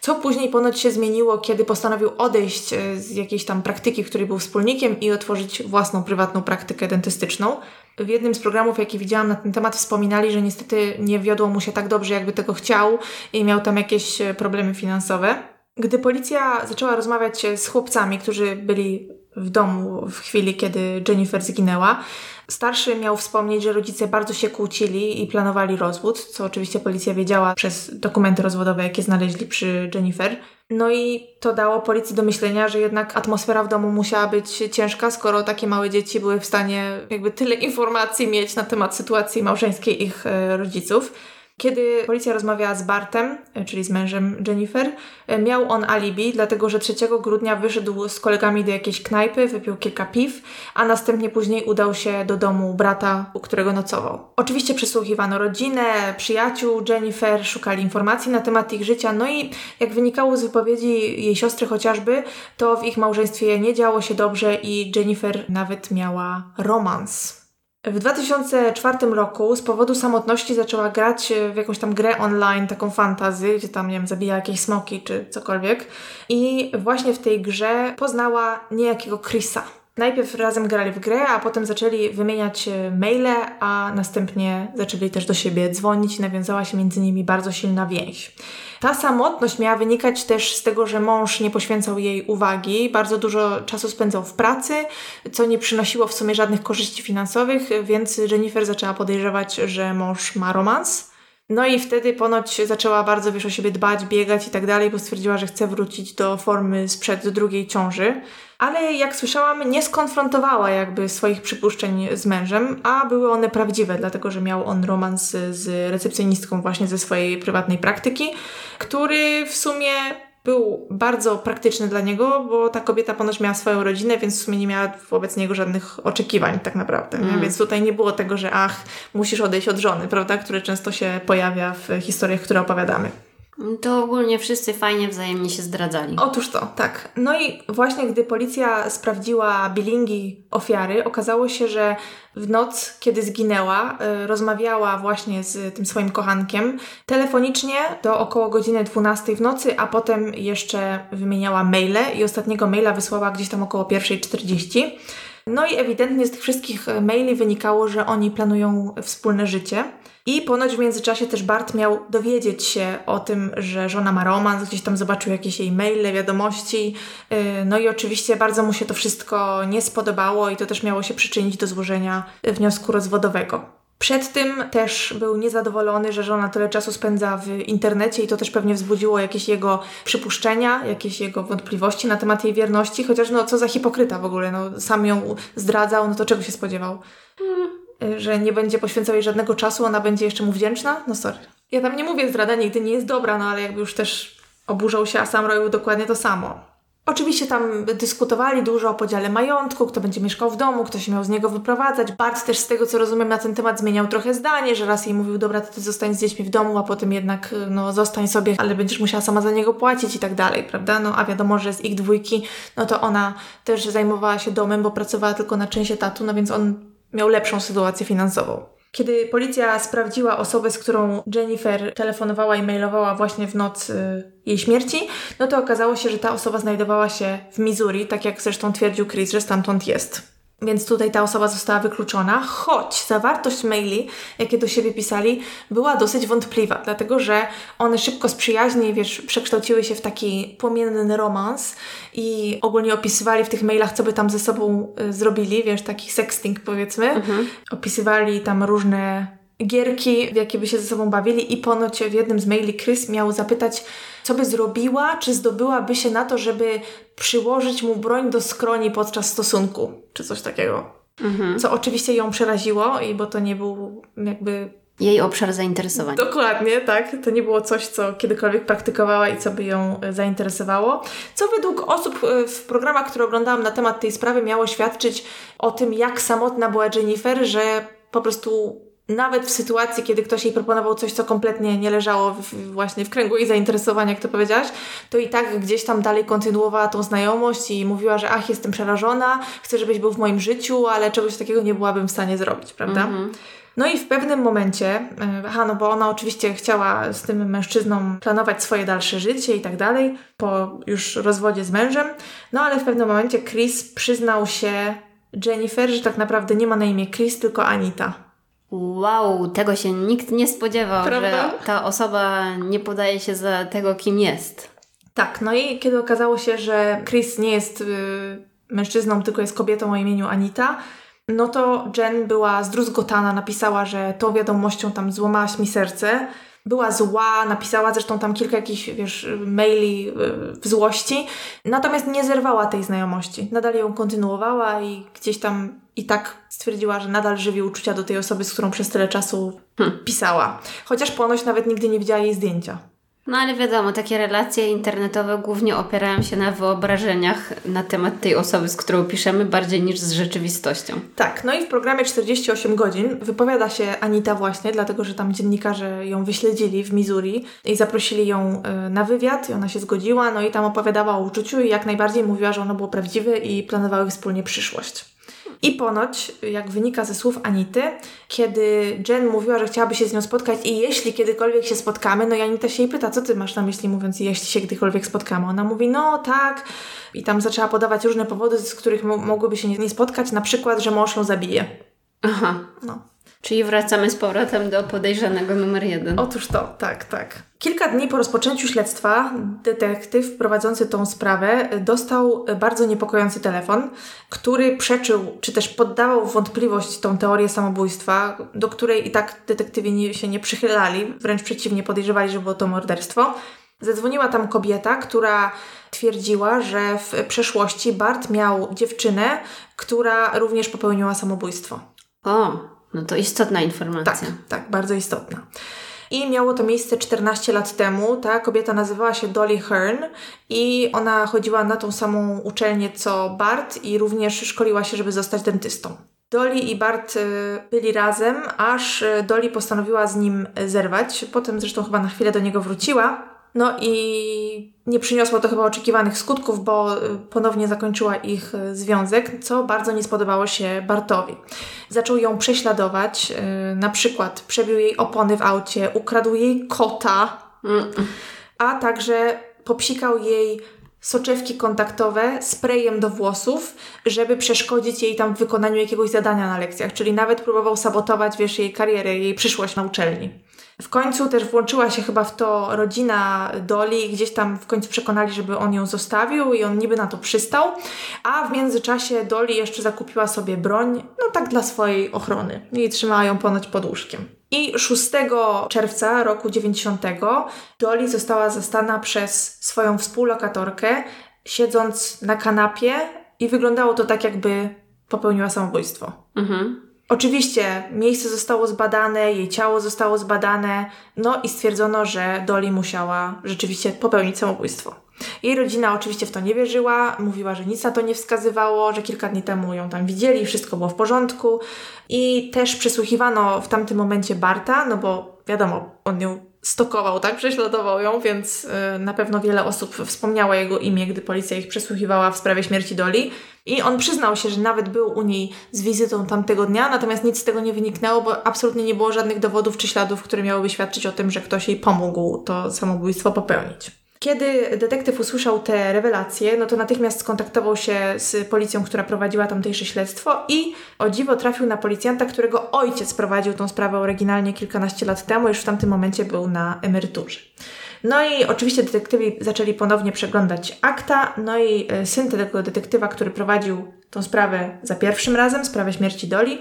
co później ponoć się zmieniło, kiedy postanowił odejść e, z jakiejś tam praktyki, której był wspólnikiem i otworzyć własną prywatną praktykę dentystyczną. W jednym z programów, jaki widziałam na ten temat, wspominali, że niestety nie wiodło mu się tak dobrze, jakby tego chciał i miał tam jakieś e, problemy finansowe. Gdy policja zaczęła rozmawiać z chłopcami, którzy byli w domu w chwili, kiedy Jennifer zginęła, starszy miał wspomnieć, że rodzice bardzo się kłócili i planowali rozwód, co oczywiście policja wiedziała przez dokumenty rozwodowe, jakie znaleźli przy Jennifer. No i to dało policji do myślenia, że jednak atmosfera w domu musiała być ciężka, skoro takie małe dzieci były w stanie jakby tyle informacji mieć na temat sytuacji małżeńskiej ich e, rodziców. Kiedy policja rozmawiała z Bartem, e, czyli z mężem Jennifer, e, miał on alibi, dlatego że 3 grudnia wyszedł z kolegami do jakiejś knajpy, wypił kilka piw, a następnie później udał się do domu brata, u którego nocował. Oczywiście przesłuchiwano rodzinę, przyjaciół Jennifer, szukali informacji na temat ich życia, no i jak wynikało z wypowiedzi jej siostry chociażby, to w ich małżeństwie nie działo się dobrze i Jennifer nawet miała romans w 2004 roku z powodu samotności zaczęła grać w jakąś tam grę online, taką fantazy, gdzie tam, nie wiem, zabija jakieś smoki czy cokolwiek. I właśnie w tej grze poznała niejakiego Chrisa. Najpierw razem grali w grę, a potem zaczęli wymieniać maile, a następnie zaczęli też do siebie dzwonić i nawiązała się między nimi bardzo silna więź. Ta samotność miała wynikać też z tego, że mąż nie poświęcał jej uwagi, bardzo dużo czasu spędzał w pracy, co nie przynosiło w sumie żadnych korzyści finansowych, więc Jennifer zaczęła podejrzewać, że mąż ma romans. No i wtedy ponoć zaczęła bardzo wiesz o siebie dbać, biegać i tak dalej, bo stwierdziła, że chce wrócić do formy sprzed drugiej ciąży ale jak słyszałam, nie skonfrontowała jakby swoich przypuszczeń z mężem, a były one prawdziwe, dlatego że miał on romans z recepcjonistką właśnie ze swojej prywatnej praktyki, który w sumie był bardzo praktyczny dla niego, bo ta kobieta ponoć miała swoją rodzinę, więc w sumie nie miała wobec niego żadnych oczekiwań tak naprawdę. Mm. Więc tutaj nie było tego, że ach, musisz odejść od żony, prawda, które często się pojawia w historiach, które opowiadamy. To ogólnie wszyscy fajnie wzajemnie się zdradzali. Otóż to, tak. No i właśnie gdy policja sprawdziła bilingi ofiary, okazało się, że w noc, kiedy zginęła, y, rozmawiała właśnie z tym swoim kochankiem telefonicznie do około godziny 12 w nocy, a potem jeszcze wymieniała maile i ostatniego maila wysłała gdzieś tam około 1.40. No i ewidentnie z tych wszystkich maili wynikało, że oni planują wspólne życie. I ponoć w międzyczasie też Bart miał dowiedzieć się o tym, że żona ma romans, gdzieś tam zobaczył jakieś jej maile, wiadomości. Y, no i oczywiście bardzo mu się to wszystko nie spodobało i to też miało się przyczynić do złożenia wniosku rozwodowego. Przed tym też był niezadowolony, że żona tyle czasu spędza w internecie i to też pewnie wzbudziło jakieś jego przypuszczenia, jakieś jego wątpliwości na temat jej wierności, chociaż no co za hipokryta w ogóle, no sam ją zdradzał, no to czego się spodziewał? Hmm że nie będzie poświęcał jej żadnego czasu, ona będzie jeszcze mu wdzięczna? No sorry. Ja tam nie mówię, zdrada nigdy nie jest dobra, no ale jakby już też oburzał się, a sam robił dokładnie to samo. Oczywiście tam dyskutowali dużo o podziale majątku, kto będzie mieszkał w domu, kto się miał z niego wyprowadzać. Bart też z tego, co rozumiem, na ten temat zmieniał trochę zdanie, że raz jej mówił, dobra, to ty zostań z dziećmi w domu, a potem jednak, no, zostań sobie, ale będziesz musiała sama za niego płacić i tak dalej, prawda? No, a wiadomo, że z ich dwójki, no to ona też zajmowała się domem, bo pracowała tylko na część etatu, no więc on miał lepszą sytuację finansową. Kiedy policja sprawdziła osobę, z którą Jennifer telefonowała i mailowała właśnie w noc y, jej śmierci, no to okazało się, że ta osoba znajdowała się w Missouri, tak jak zresztą twierdził Chris, że stamtąd jest. Więc tutaj ta osoba została wykluczona, choć zawartość maili, jakie do siebie pisali, była dosyć wątpliwa, dlatego że one szybko z przyjaźni, wiesz, przekształciły się w taki płomienny romans i ogólnie opisywali w tych mailach, co by tam ze sobą y, zrobili, wiesz, taki sexting powiedzmy. Mhm. Opisywali tam różne gierki, w jakie by się ze sobą bawili i ponoć w jednym z maili Chris miał zapytać, co by zrobiła, czy zdobyłaby się na to, żeby przyłożyć mu broń do skroni podczas stosunku, czy coś takiego. Mhm. Co oczywiście ją przeraziło, i bo to nie był jakby jej obszar zainteresowania. Dokładnie, tak. To nie było coś, co kiedykolwiek praktykowała i co by ją e, zainteresowało. Co według osób e, w programach, które oglądałam na temat tej sprawy, miało świadczyć o tym, jak samotna była Jennifer, że po prostu nawet w sytuacji, kiedy ktoś jej proponował coś, co kompletnie nie leżało w, właśnie w kręgu jej zainteresowań, jak to powiedziałaś, to i tak gdzieś tam dalej kontynuowała tą znajomość i mówiła, że ach, jestem przerażona, chcę, żebyś był w moim życiu, ale czegoś takiego nie byłabym w stanie zrobić, prawda? Mhm. No i w pewnym momencie, e, aha, no bo ona oczywiście chciała z tym mężczyzną planować swoje dalsze życie i tak dalej, po już rozwodzie z mężem, no ale w pewnym momencie Chris przyznał się Jennifer, że tak naprawdę nie ma na imię Chris, tylko Anita. Wow, tego się nikt nie spodziewał, Prawda? że ta osoba nie podaje się za tego, kim jest. Tak, no i kiedy okazało się, że Chris nie jest y, mężczyzną, tylko jest kobietą o imieniu Anita, no to Jen była zdruzgotana, napisała, że tą wiadomością tam złamałaś mi serce. Była zła, napisała zresztą tam kilka jakichś, wiesz, maili y, w złości. Natomiast nie zerwała tej znajomości. Nadal ją kontynuowała i gdzieś tam i tak stwierdziła, że nadal żywi uczucia do tej osoby, z którą przez tyle czasu hmm. pisała. Chociaż ponoć nawet nigdy nie widziała jej zdjęcia. No ale wiadomo, takie relacje internetowe głównie opierają się na wyobrażeniach na temat tej osoby, z którą piszemy, bardziej niż z rzeczywistością. Tak, no i w programie 48 godzin wypowiada się Anita właśnie, dlatego że tam dziennikarze ją wyśledzili w Missouri i zaprosili ją y, na wywiad i ona się zgodziła, no i tam opowiadała o uczuciu i jak najbardziej mówiła, że ono było prawdziwe i planowały wspólnie przyszłość. I ponoć, jak wynika ze słów Anity, kiedy Jen mówiła, że chciałaby się z nią spotkać i jeśli kiedykolwiek się spotkamy, no i Anita się jej pyta, co ty masz na myśli mówiąc, jeśli się kiedykolwiek spotkamy? Ona mówi, no tak. I tam zaczęła podawać różne powody, z których mogłyby się nie, nie spotkać, na przykład, że mąż ją zabije. Aha. No. Czyli wracamy z powrotem do podejrzanego numer jeden. Otóż to, tak, tak. Kilka dni po rozpoczęciu śledztwa detektyw prowadzący tą sprawę dostał bardzo niepokojący telefon, który przeczył, czy też poddawał wątpliwość tą teorię samobójstwa, do której i tak detektywi nie, się nie przychylali, wręcz przeciwnie, podejrzewali, że było to morderstwo. Zadzwoniła tam kobieta, która twierdziła, że w przeszłości Bart miał dziewczynę, która również popełniła samobójstwo. O, no to istotna informacja. Tak, tak, bardzo istotna. I miało to miejsce 14 lat temu. Ta kobieta nazywała się Dolly Hearn i ona chodziła na tą samą uczelnię co Bart i również szkoliła się, żeby zostać dentystą. Dolly i Bart y, byli razem, aż y, Dolly postanowiła z nim zerwać. Potem zresztą chyba na chwilę do niego wróciła. No i nie przyniosło to chyba oczekiwanych skutków, bo y, ponownie zakończyła ich y, związek, co bardzo nie spodobało się Bartowi. Zaczął ją prześladować, y, na przykład przebił jej opony w aucie, ukradł jej kota, a także popsikał jej soczewki kontaktowe sprayem do włosów, żeby przeszkodzić jej tam w wykonaniu jakiegoś zadania na lekcjach, czyli nawet próbował sabotować, wiesz, jej karierę, jej przyszłość na uczelni. W końcu też włączyła się chyba w to rodzina Doli gdzieś tam w końcu przekonali, żeby on ją zostawił i on niby na to przystał, a w międzyczasie Doli jeszcze zakupiła sobie broń, no tak dla swojej ochrony i trzymała ją ponoć pod łóżkiem. I 6 czerwca roku 90 Dolly została zastana przez swoją współlokatorkę, siedząc na kanapie i wyglądało to tak, jakby popełniła samobójstwo. Mhm. Oczywiście miejsce zostało zbadane, jej ciało zostało zbadane, no i stwierdzono, że Dolly musiała rzeczywiście popełnić samobójstwo. Jej rodzina oczywiście w to nie wierzyła, mówiła, że nic na to nie wskazywało, że kilka dni temu ją tam widzieli, wszystko było w porządku. I też przesłuchiwano w tamtym momencie Barta, no bo wiadomo, on ją stokował, tak? Prześladował ją, więc y, na pewno wiele osób wspomniało jego imię, gdy policja ich przesłuchiwała w sprawie śmierci Doli. I on przyznał się, że nawet był u niej z wizytą tamtego dnia, natomiast nic z tego nie wyniknęło, bo absolutnie nie było żadnych dowodów czy śladów, które miałyby świadczyć o tym, że ktoś jej pomógł to samobójstwo popełnić. Kiedy detektyw usłyszał te rewelacje, no to natychmiast skontaktował się z policją, która prowadziła tamtejsze śledztwo i o dziwo trafił na policjanta, którego ojciec prowadził tą sprawę oryginalnie kilkanaście lat temu, już w tamtym momencie był na emeryturze. No i oczywiście detektywi zaczęli ponownie przeglądać akta, no i e, syn tego detektywa, który prowadził tą sprawę za pierwszym razem, sprawę śmierci Doli,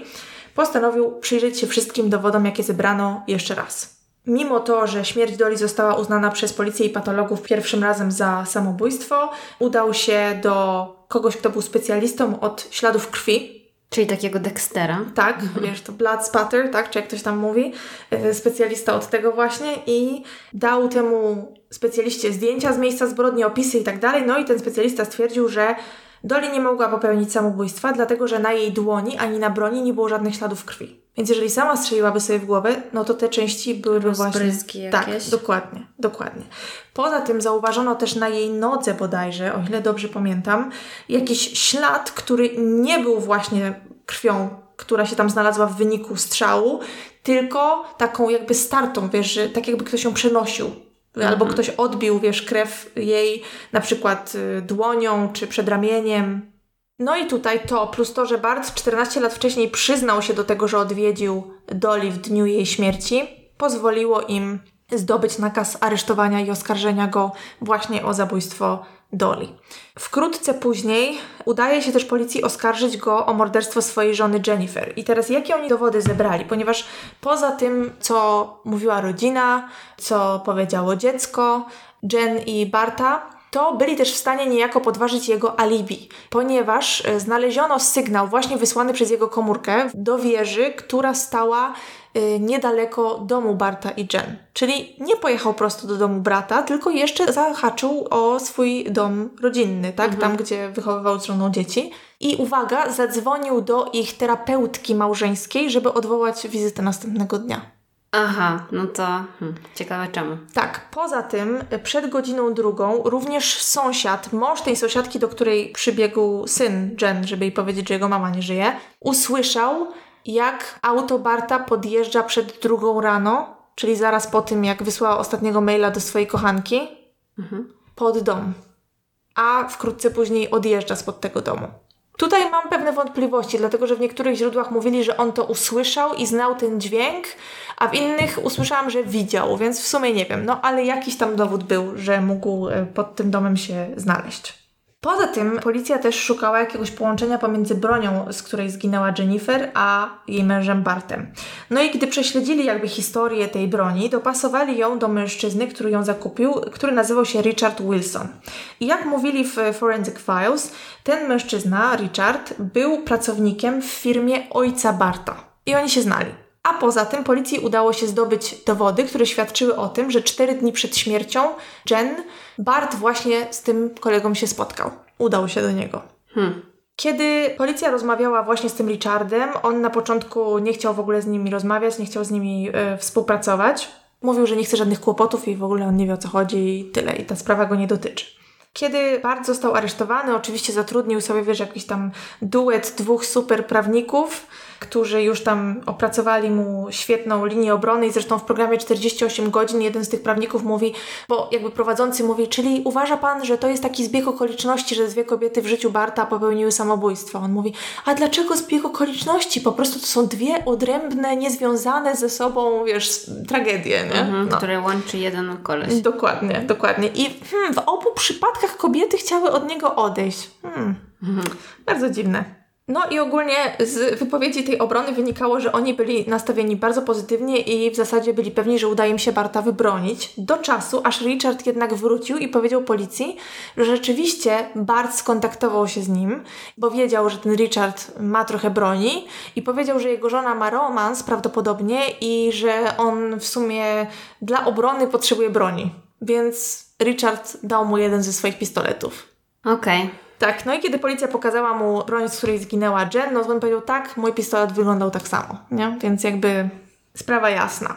postanowił przyjrzeć się wszystkim dowodom, jakie zebrano jeszcze raz. Mimo to, że śmierć Doli została uznana przez policję i patologów pierwszym razem za samobójstwo, udał się do kogoś, kto był specjalistą od śladów krwi. Czyli takiego Dextera. Tak, wiesz, to blood spatter, tak, czy jak ktoś tam mówi. E, specjalista od tego właśnie i dał temu specjaliście zdjęcia z miejsca zbrodni, opisy i tak dalej. No i ten specjalista stwierdził, że Dolly nie mogła popełnić samobójstwa, dlatego że na jej dłoni ani na broni nie było żadnych śladów krwi. Więc jeżeli sama strzeliłaby sobie w głowę, no to te części byłyby właśnie... Rozbryzgi Tak, jakieś. dokładnie, dokładnie. Poza tym zauważono też na jej nodze bodajże, o ile dobrze pamiętam, jakiś ślad, który nie był właśnie krwią, która się tam znalazła w wyniku strzału, tylko taką jakby startą, wiesz, że tak jakby ktoś ją przenosił. Albo ktoś odbił, wiesz, krew jej na przykład y, dłonią czy przedramieniem. No i tutaj to, plus to, że Bart 14 lat wcześniej przyznał się do tego, że odwiedził Dolly w dniu jej śmierci, pozwoliło im zdobyć nakaz aresztowania i oskarżenia go właśnie o zabójstwo Dolly. Wkrótce później udaje się też policji oskarżyć go o morderstwo swojej żony Jennifer. I teraz jakie oni dowody zebrali? Ponieważ poza tym, co mówiła rodzina, co powiedziało dziecko, Jen i Barta, to byli też w stanie niejako podważyć jego alibi, ponieważ e, znaleziono sygnał właśnie wysłany przez jego komórkę do wieży, która stała niedaleko domu Barta i Jen. Czyli nie pojechał prosto do domu brata, tylko jeszcze zahaczył o swój dom rodzinny, tak? Tam, gdzie wychowywał z żoną dzieci. I uwaga, zadzwonił do ich terapeutki małżeńskiej, żeby odwołać wizytę następnego dnia. Aha, no to hmm, ciekawe czemu. Tak, poza tym y, przed godziną drugą również sąsiad, mąż tej sąsiadki, do której przybiegł syn Jen, żeby jej powiedzieć, że jego mama nie żyje, usłyszał, jak auto Barta podjeżdża przed drugą rano, czyli zaraz po tym, jak wysłała ostatniego maila do swojej kochanki, pod dom. A wkrótce później odjeżdża spod tego domu. Tutaj mam pewne wątpliwości, dlatego że w niektórych źródłach mówili, że on to usłyszał i znał ten dźwięk, a w innych usłyszałam, że widział, więc w sumie nie wiem. No ale jakiś tam dowód był, że mógł e, pod tym domem się znaleźć. Poza tym policja też szukała jakiegoś połączenia pomiędzy bronią, z której zginęła Jennifer, a jej mężem Bartem. No i gdy prześledzili jakby historię tej broni, dopasowali ją do mężczyzny, który ją zakupił, który nazywał się Richard Wilson. I jak mówili w Forensic Files, ten mężczyzna, Richard, był pracownikiem w firmie ojca Barta. I oni się znali. A poza tym policji udało się zdobyć dowody, które świadczyły o tym, że cztery dni przed śmiercią Jen, Bart właśnie z tym kolegą się spotkał. Udał się do niego. Hmm. Kiedy policja rozmawiała właśnie z tym Richardem, on na początku nie chciał w ogóle z nimi rozmawiać, nie chciał z nimi e, współpracować. Mówił, że nie chce żadnych kłopotów i w ogóle on nie wie o co chodzi i tyle, i ta sprawa go nie dotyczy. Kiedy Bart został aresztowany, oczywiście zatrudnił sobie, wiesz, jakiś tam duet dwóch super prawników, którzy już tam opracowali mu świetną linię obrony i zresztą w programie 48 godzin jeden z tych prawników mówi, bo jakby prowadzący mówi, czyli uważa pan, że to jest taki zbieg okoliczności, że dwie kobiety w życiu Barta popełniły samobójstwo. On mówi, a dlaczego zbieg okoliczności? Po prostu to są dwie odrębne, niezwiązane ze sobą, wiesz, tragedie, nie? Mhm, No. Które łączy jeden koleś. Dokładnie, dokładnie. I hmm, w obu przypadkach kobiety chciały od niego odejść. Hmm. Bardzo dziwne. No i ogólnie z wypowiedzi tej obrony wynikało, że oni byli nastawieni bardzo pozytywnie i w zasadzie byli pewni, że uda im się Barta wybronić. Do czasu, aż Richard jednak wrócił i powiedział policji, że rzeczywiście Bart skontaktował się z nim, bo wiedział, że ten Richard ma trochę broni i powiedział, że jego żona ma romans prawdopodobnie i że on w sumie dla obrony potrzebuje broni. Więc Richard dał mu jeden ze swoich pistoletów. Okej. Tak, no i kiedy policja pokazała mu broń, z której zginęła Jen, no to on powiedział, tak, mój pistolet wyglądał tak samo, nie? Więc jakby sprawa jasna.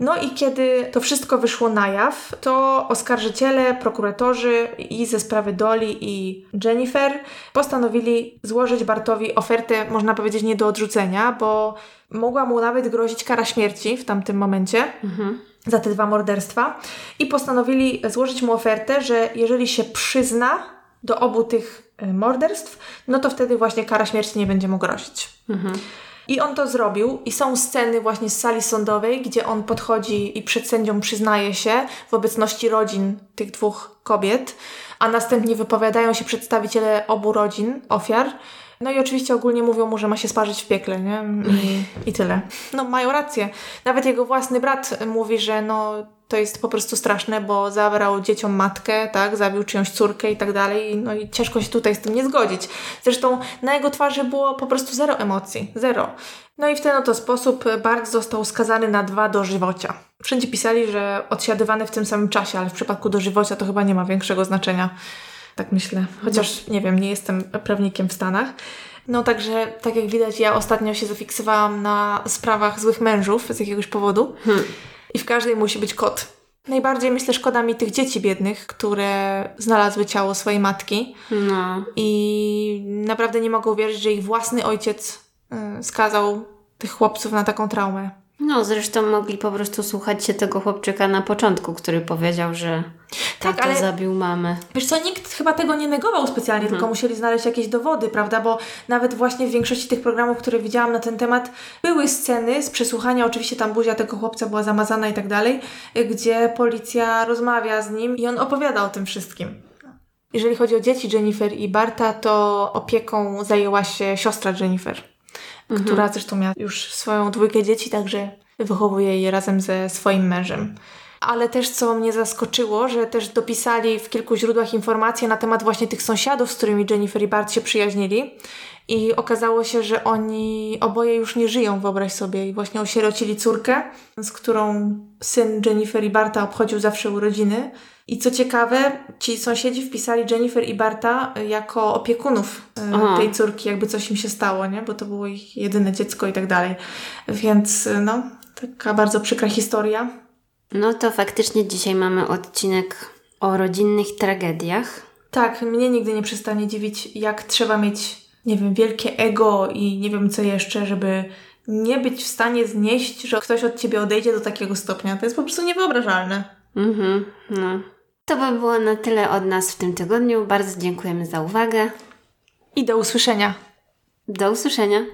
No i kiedy to wszystko wyszło na jaw, to oskarżyciele, prokuratorzy i ze sprawy Dolly i Jennifer postanowili złożyć Bartowi ofertę, można powiedzieć, nie do odrzucenia, bo mogła mu nawet grozić kara śmierci w tamtym momencie za te dwa morderstwa i postanowili złożyć mu ofertę, że jeżeli się przyzna do obu tych y, morderstw, no to wtedy właśnie kara śmierci nie będzie mu grozić. I on to zrobił i są sceny właśnie z sali sądowej, gdzie on podchodzi i przed sędzią przyznaje się w obecności rodzin tych dwóch kobiet, a następnie wypowiadają się przedstawiciele obu rodzin, ofiar. No i oczywiście ogólnie mówią mu, że ma się sparzyć w piekle, nie? I, i tyle. No mają rację. Nawet jego własny brat mówi, że no to jest po prostu straszne, bo zabrał dzieciom matkę, tak, zabił czyjąś córkę i tak dalej, no i ciężko się tutaj z tym nie zgodzić. Zresztą na jego twarzy było po prostu zero emocji, zero. No i w ten oto sposób Bart został skazany na dwa dożywocia. Wszędzie pisali, że odsiadywany w tym samym czasie, ale w przypadku dożywocia to chyba nie ma większego znaczenia. Tak myślę. Chociaż nie wiem, nie jestem prawnikiem w Stanach. No także, tak jak widać, ja ostatnio się zafiksowałam na sprawach złych mężów z jakiegoś powodu. Hmm. I w każdej musi być kot. Najbardziej myślę szkoda mi tych dzieci biednych, które znalazły ciało swojej matki No. i naprawdę nie mogą wierzyć, że ich własny ojciec y, skazał tych chłopców na taką traumę. No, zresztą mogli po prostu słuchać się tego chłopczyka na początku, który powiedział, że Tak, ale- zabił mamę. Wiesz co, nikt chyba tego nie negował specjalnie, tylko musieli znaleźć jakieś dowody, prawda? Bo nawet właśnie w większości tych programów, które widziałam na ten temat, były sceny z przesłuchania, oczywiście tam buzia tego chłopca była zamazana i tak dalej, gdzie policja rozmawia z nim i on opowiada o tym wszystkim. Jeżeli chodzi o dzieci Jennifer i Barta, to opieką zajęła się siostra Jennifer, która zresztą miała już swoją dwójkę dzieci, także wychowuje je razem ze swoim mężem. Ale też co mnie zaskoczyło, że też dopisali w kilku źródłach informacje na temat właśnie tych sąsiadów, z którymi Jennifer i Bart się przyjaźnili. I okazało się, że oni oboje już nie żyją, wyobraź sobie. I właśnie osierocili córkę, z którą syn Jennifer i Barta obchodził zawsze urodziny. I co ciekawe, ci sąsiedzi wpisali Jennifer i Barta jako opiekunów e, Aha. tej córki, jakby coś im się stało, nie? Bo to było ich jedyne dziecko i tak dalej. Więc e, no, taka bardzo przykra historia. No to faktycznie dzisiaj mamy odcinek o rodzinnych tragediach. Tak, mnie nigdy nie przestanie dziwić, jak trzeba mieć, nie wiem, wielkie ego i nie wiem co jeszcze, żeby nie być w stanie znieść, że ktoś od ciebie odejdzie do takiego stopnia. To jest po prostu niewyobrażalne. Mhm, no. To by było na tyle od nas w tym tygodniu. Bardzo dziękujemy za uwagę. I do usłyszenia. Do usłyszenia.